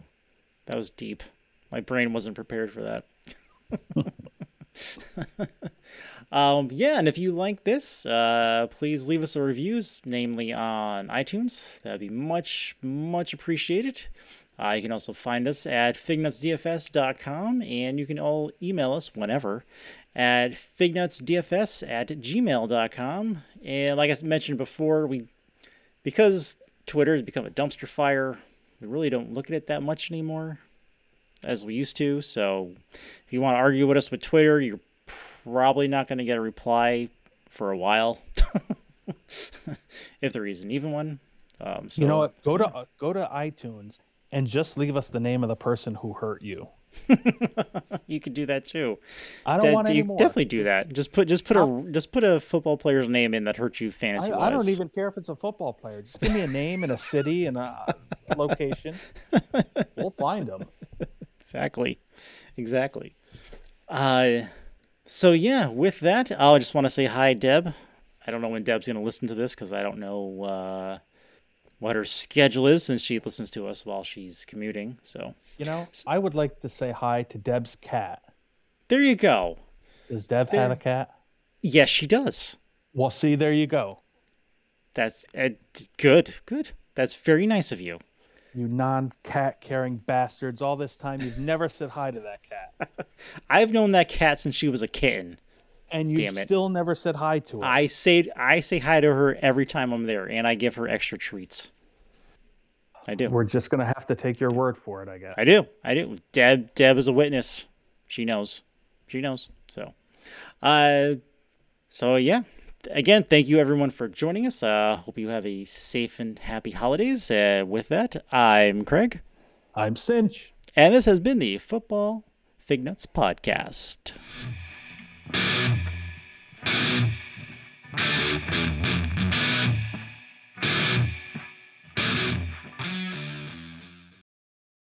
That was deep. My brain wasn't prepared for that. um, yeah, and if you like this, uh, please leave us a reviews, namely on iTunes. That'd be much, much appreciated. Uh, you can also find us at fignutsdfs.com, and you can all email us whenever at fignutsdfs at gmail.com. And like I mentioned before, we because Twitter has become a dumpster fire, we really don't look at it that much anymore as we used to. So if you want to argue with us with Twitter, you're probably not going to get a reply for a while, if there is an even one. Um, so You know what? Go to uh, go to iTunes and just leave us the name of the person who hurt you. you could do that too. I don't That- want any more. definitely do that. Just put just put a just put a football player's name in that hurt you fantasy I, I don't even care if it's a football player. Just give me a name and a city and a location. We'll find them. Exactly. Exactly. Uh so yeah with that i just want to say hi deb. I don't know when deb's going to listen to this because i don't know uh what her schedule is since she listens to us while she's commuting so. You know, I would like to say hi to Deb's cat. there you go. Does Deb have a cat? yes she does. Well, see, there you go. that's uh, good good. That's very nice of you You non-cat caring bastards. All this time, you've never said hi to that cat, i've known that cat since she was a kitten and you still never said hi to her. i say i say hi to her every time i'm there and i give her extra treats i do We're just gonna have to take your word for it, I guess. I do. I do. Deb Deb is a witness. She knows. She knows. So uh so yeah again, thank you everyone for joining us. Uh, hope you have a safe and happy holidays. Uh, with that, I'm Craig. I'm Sinch. And this has been the Football Fig Nuts Podcast.